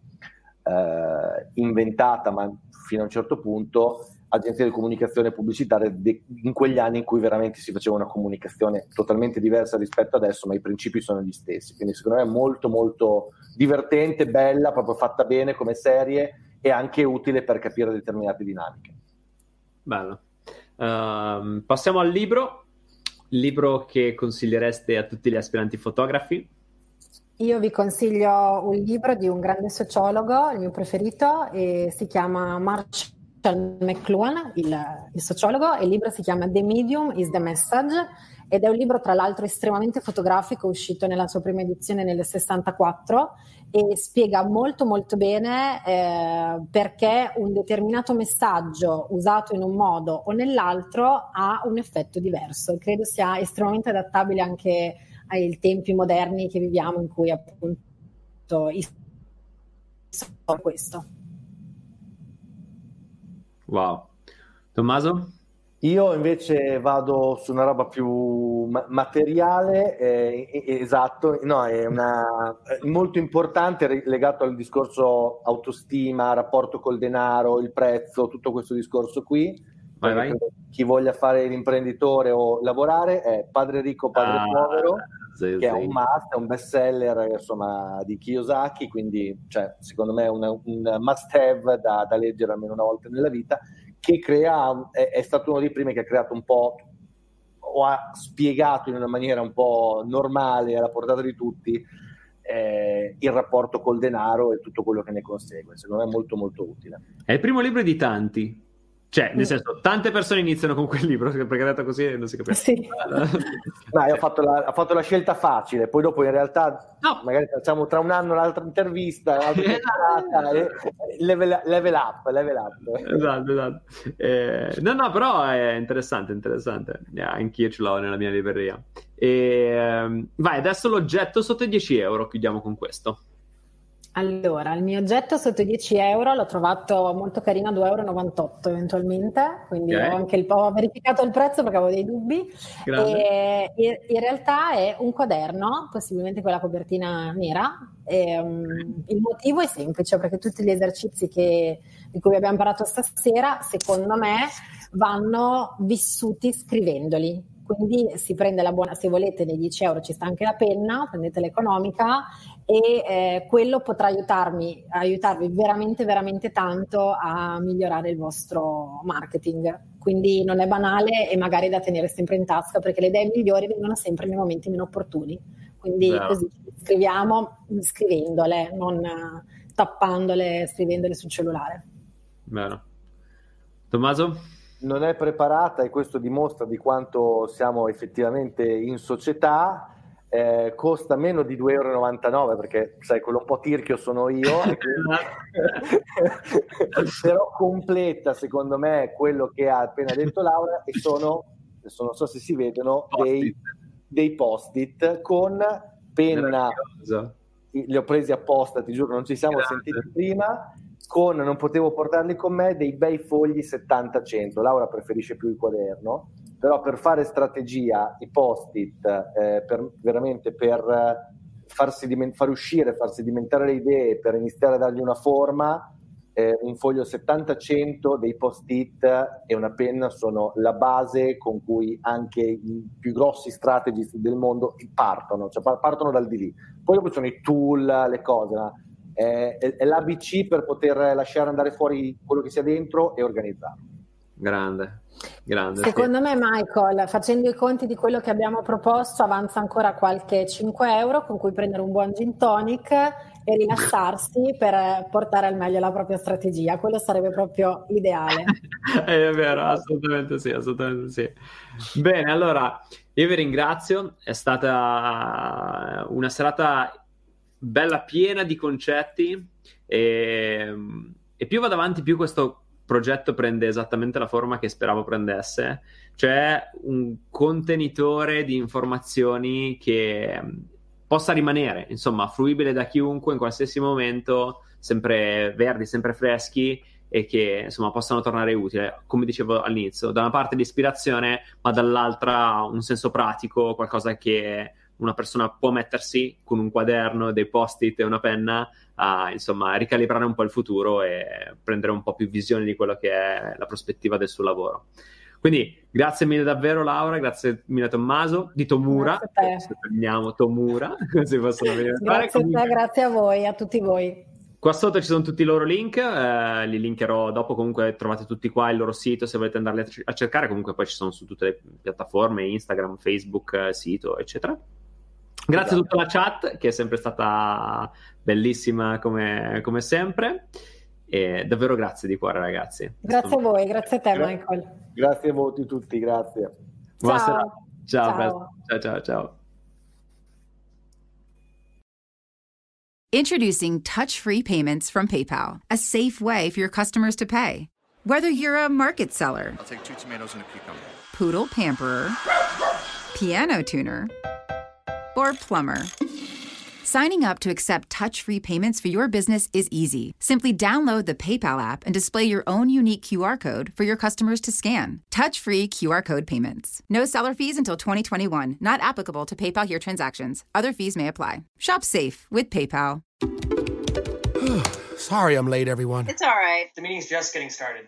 eh, inventata, ma fino a un certo punto, agenzie di comunicazione pubblicitaria de- in quegli anni in cui veramente si faceva una comunicazione totalmente diversa rispetto adesso, ma i principi sono gli stessi. Quindi secondo me è molto molto divertente, bella, proprio fatta bene come serie e anche utile per capire determinate dinamiche. Bello. Uh, passiamo al libro, libro che consigliereste a tutti gli aspiranti fotografi. Io vi consiglio un libro di un grande sociologo, il mio preferito, e si chiama March McLuhan, il, il, sociologo, e il libro si chiama The Medium is the Message ed è un libro tra l'altro estremamente fotografico, uscito nella sua prima edizione nel 64 e spiega molto molto bene eh, perché un determinato messaggio usato in un modo o nell'altro ha un effetto diverso. Credo sia estremamente adattabile anche ai tempi moderni che viviamo in cui appunto questo. Wow. Tommaso? Io invece vado su una roba più materiale, eh, esatto, no, è, una, molto importante legato al discorso autostima, rapporto col denaro, il prezzo, tutto questo discorso qui. Vai, vai. Chi voglia fare l'imprenditore o lavorare è Padre ricco, Padre ah, povero, sì, che è un must, è un best seller insomma, di Kiyosaki, quindi cioè, secondo me è una, un must have da, da leggere almeno una volta nella vita che crea, è, è, stato uno dei primi che ha creato un po' o ha spiegato in una maniera un po' normale alla portata di tutti eh, il rapporto col denaro e tutto quello che ne consegue. Secondo me è molto molto utile. È il primo libro di tanti cioè, nel senso, tante persone iniziano con quel libro, [LAUGHS] perché detto così non si capisce. Sì. [LAUGHS] no, ho fatto, la, ho fatto, la, scelta facile, poi dopo in realtà no. magari facciamo tra un anno un'altra intervista, un'altra esatto. e level, level, up, level up. Esatto, esatto. Eh, no, no, però è interessante, interessante. Yeah, anch'io ce l'ho nella mia libreria. E, ehm, vai, adesso l'oggetto sotto i 10 euro, chiudiamo con questo. Allora, il mio oggetto sotto i 10 euro l'ho trovato molto carino a 2,98 euro eventualmente, quindi okay. ho anche il, ho verificato il prezzo perché avevo dei dubbi. E, in realtà è un quaderno, possibilmente con la copertina nera. E, um, il motivo è semplice perché tutti gli esercizi che, di cui abbiamo parlato stasera, secondo me, vanno vissuti scrivendoli quindi si prende la buona, se volete nei 10 euro ci sta anche la penna, prendete l'economica e eh, quello potrà aiutarmi, aiutarvi veramente, veramente tanto a migliorare il vostro marketing. Quindi non è banale e magari da tenere sempre in tasca perché le idee migliori vengono sempre nei momenti meno opportuni. Quindi Vero. così scriviamo scrivendole, non tappandole, scrivendole sul cellulare. Vero. Tommaso? Non è preparata e questo dimostra di quanto siamo effettivamente in società eh, costa meno di 2,99 euro perché sai quello un po' tirchio sono io [LAUGHS] [LAUGHS] però completa secondo me quello che ha appena detto Laura e sono adesso non so se si vedono dei, dei post-it con penna. Li ho presi apposta ti giuro non ci siamo Grazie. sentiti prima con non potevo portarli con me dei bei fogli 70-100 Laura preferisce più il quaderno però per fare strategia, i post-it, eh, per, veramente per farsi diment- far uscire, farsi diventare le idee, per iniziare a dargli una forma, eh, un foglio 70-100 dei post-it e una penna sono la base con cui anche i più grossi strategist del mondo partono, cioè partono dal di lì. Poi dopo ci sono i tool, le cose, è, è, l'ABC per poter lasciare andare fuori quello che sia dentro e organizzarlo. Grande, grande. Secondo sì. me, Michael, facendo i conti di quello che abbiamo proposto, avanza ancora qualche 5 euro con cui prendere un buon gin tonic e rilassarsi [LAUGHS] per portare al meglio la propria strategia. Quello sarebbe proprio l'ideale. [LAUGHS] è vero, assolutamente sì, assolutamente sì. Bene, allora io vi ringrazio, è stata una serata bella piena di concetti e, e più vado avanti più questo progetto prende esattamente la forma che speravo prendesse, cioè un contenitore di informazioni che mm, possa rimanere, insomma, fruibile da chiunque in qualsiasi momento, sempre verdi, sempre freschi e che insomma possano tornare utili, come dicevo all'inizio, da una parte l'ispirazione, ma dall'altra un senso pratico, qualcosa che una persona può mettersi con un quaderno, dei post-it e una penna a insomma ricalibrare un po' il futuro e prendere un po' più visione di quello che è la prospettiva del suo lavoro. Quindi grazie mille davvero Laura, grazie mille Tommaso, di Tomura, se prendiamo Tomura, [LAUGHS] così possono venire a fare. Grazie a te, grazie a voi, a tutti voi. Qua sotto ci sono tutti i loro link, eh, li linkerò dopo, comunque trovate tutti qua il loro sito se volete andarli a, cercare, comunque poi ci sono su tutte le piattaforme, Instagram, Facebook, eh, sito, eccetera. Grazie a tutta la chat che è sempre stata bellissima come, come sempre. E davvero grazie di cuore, ragazzi. Grazie a voi, grazie a te, Michael. Grazie a voi tutti, grazie. Buonasera. Ciao, ciao, ciao, ciao. ciao. Introducing touch-free payments from PayPal, a safe way for your customers to pay. Whether you're a market seller, I'll take two tomatoes and a cucumber. Poodle pamperer, piano tuner, or plumber. Signing up to accept touch free payments for your business is easy. Simply download the PayPal app and display your own unique QR code for your customers to scan. Touch free QR code payments. No seller fees until 2021, not applicable to PayPal here transactions. Other fees may apply. Shop safe with PayPal. [SIGHS] Sorry I'm late, everyone. It's all right. The meeting's just getting started.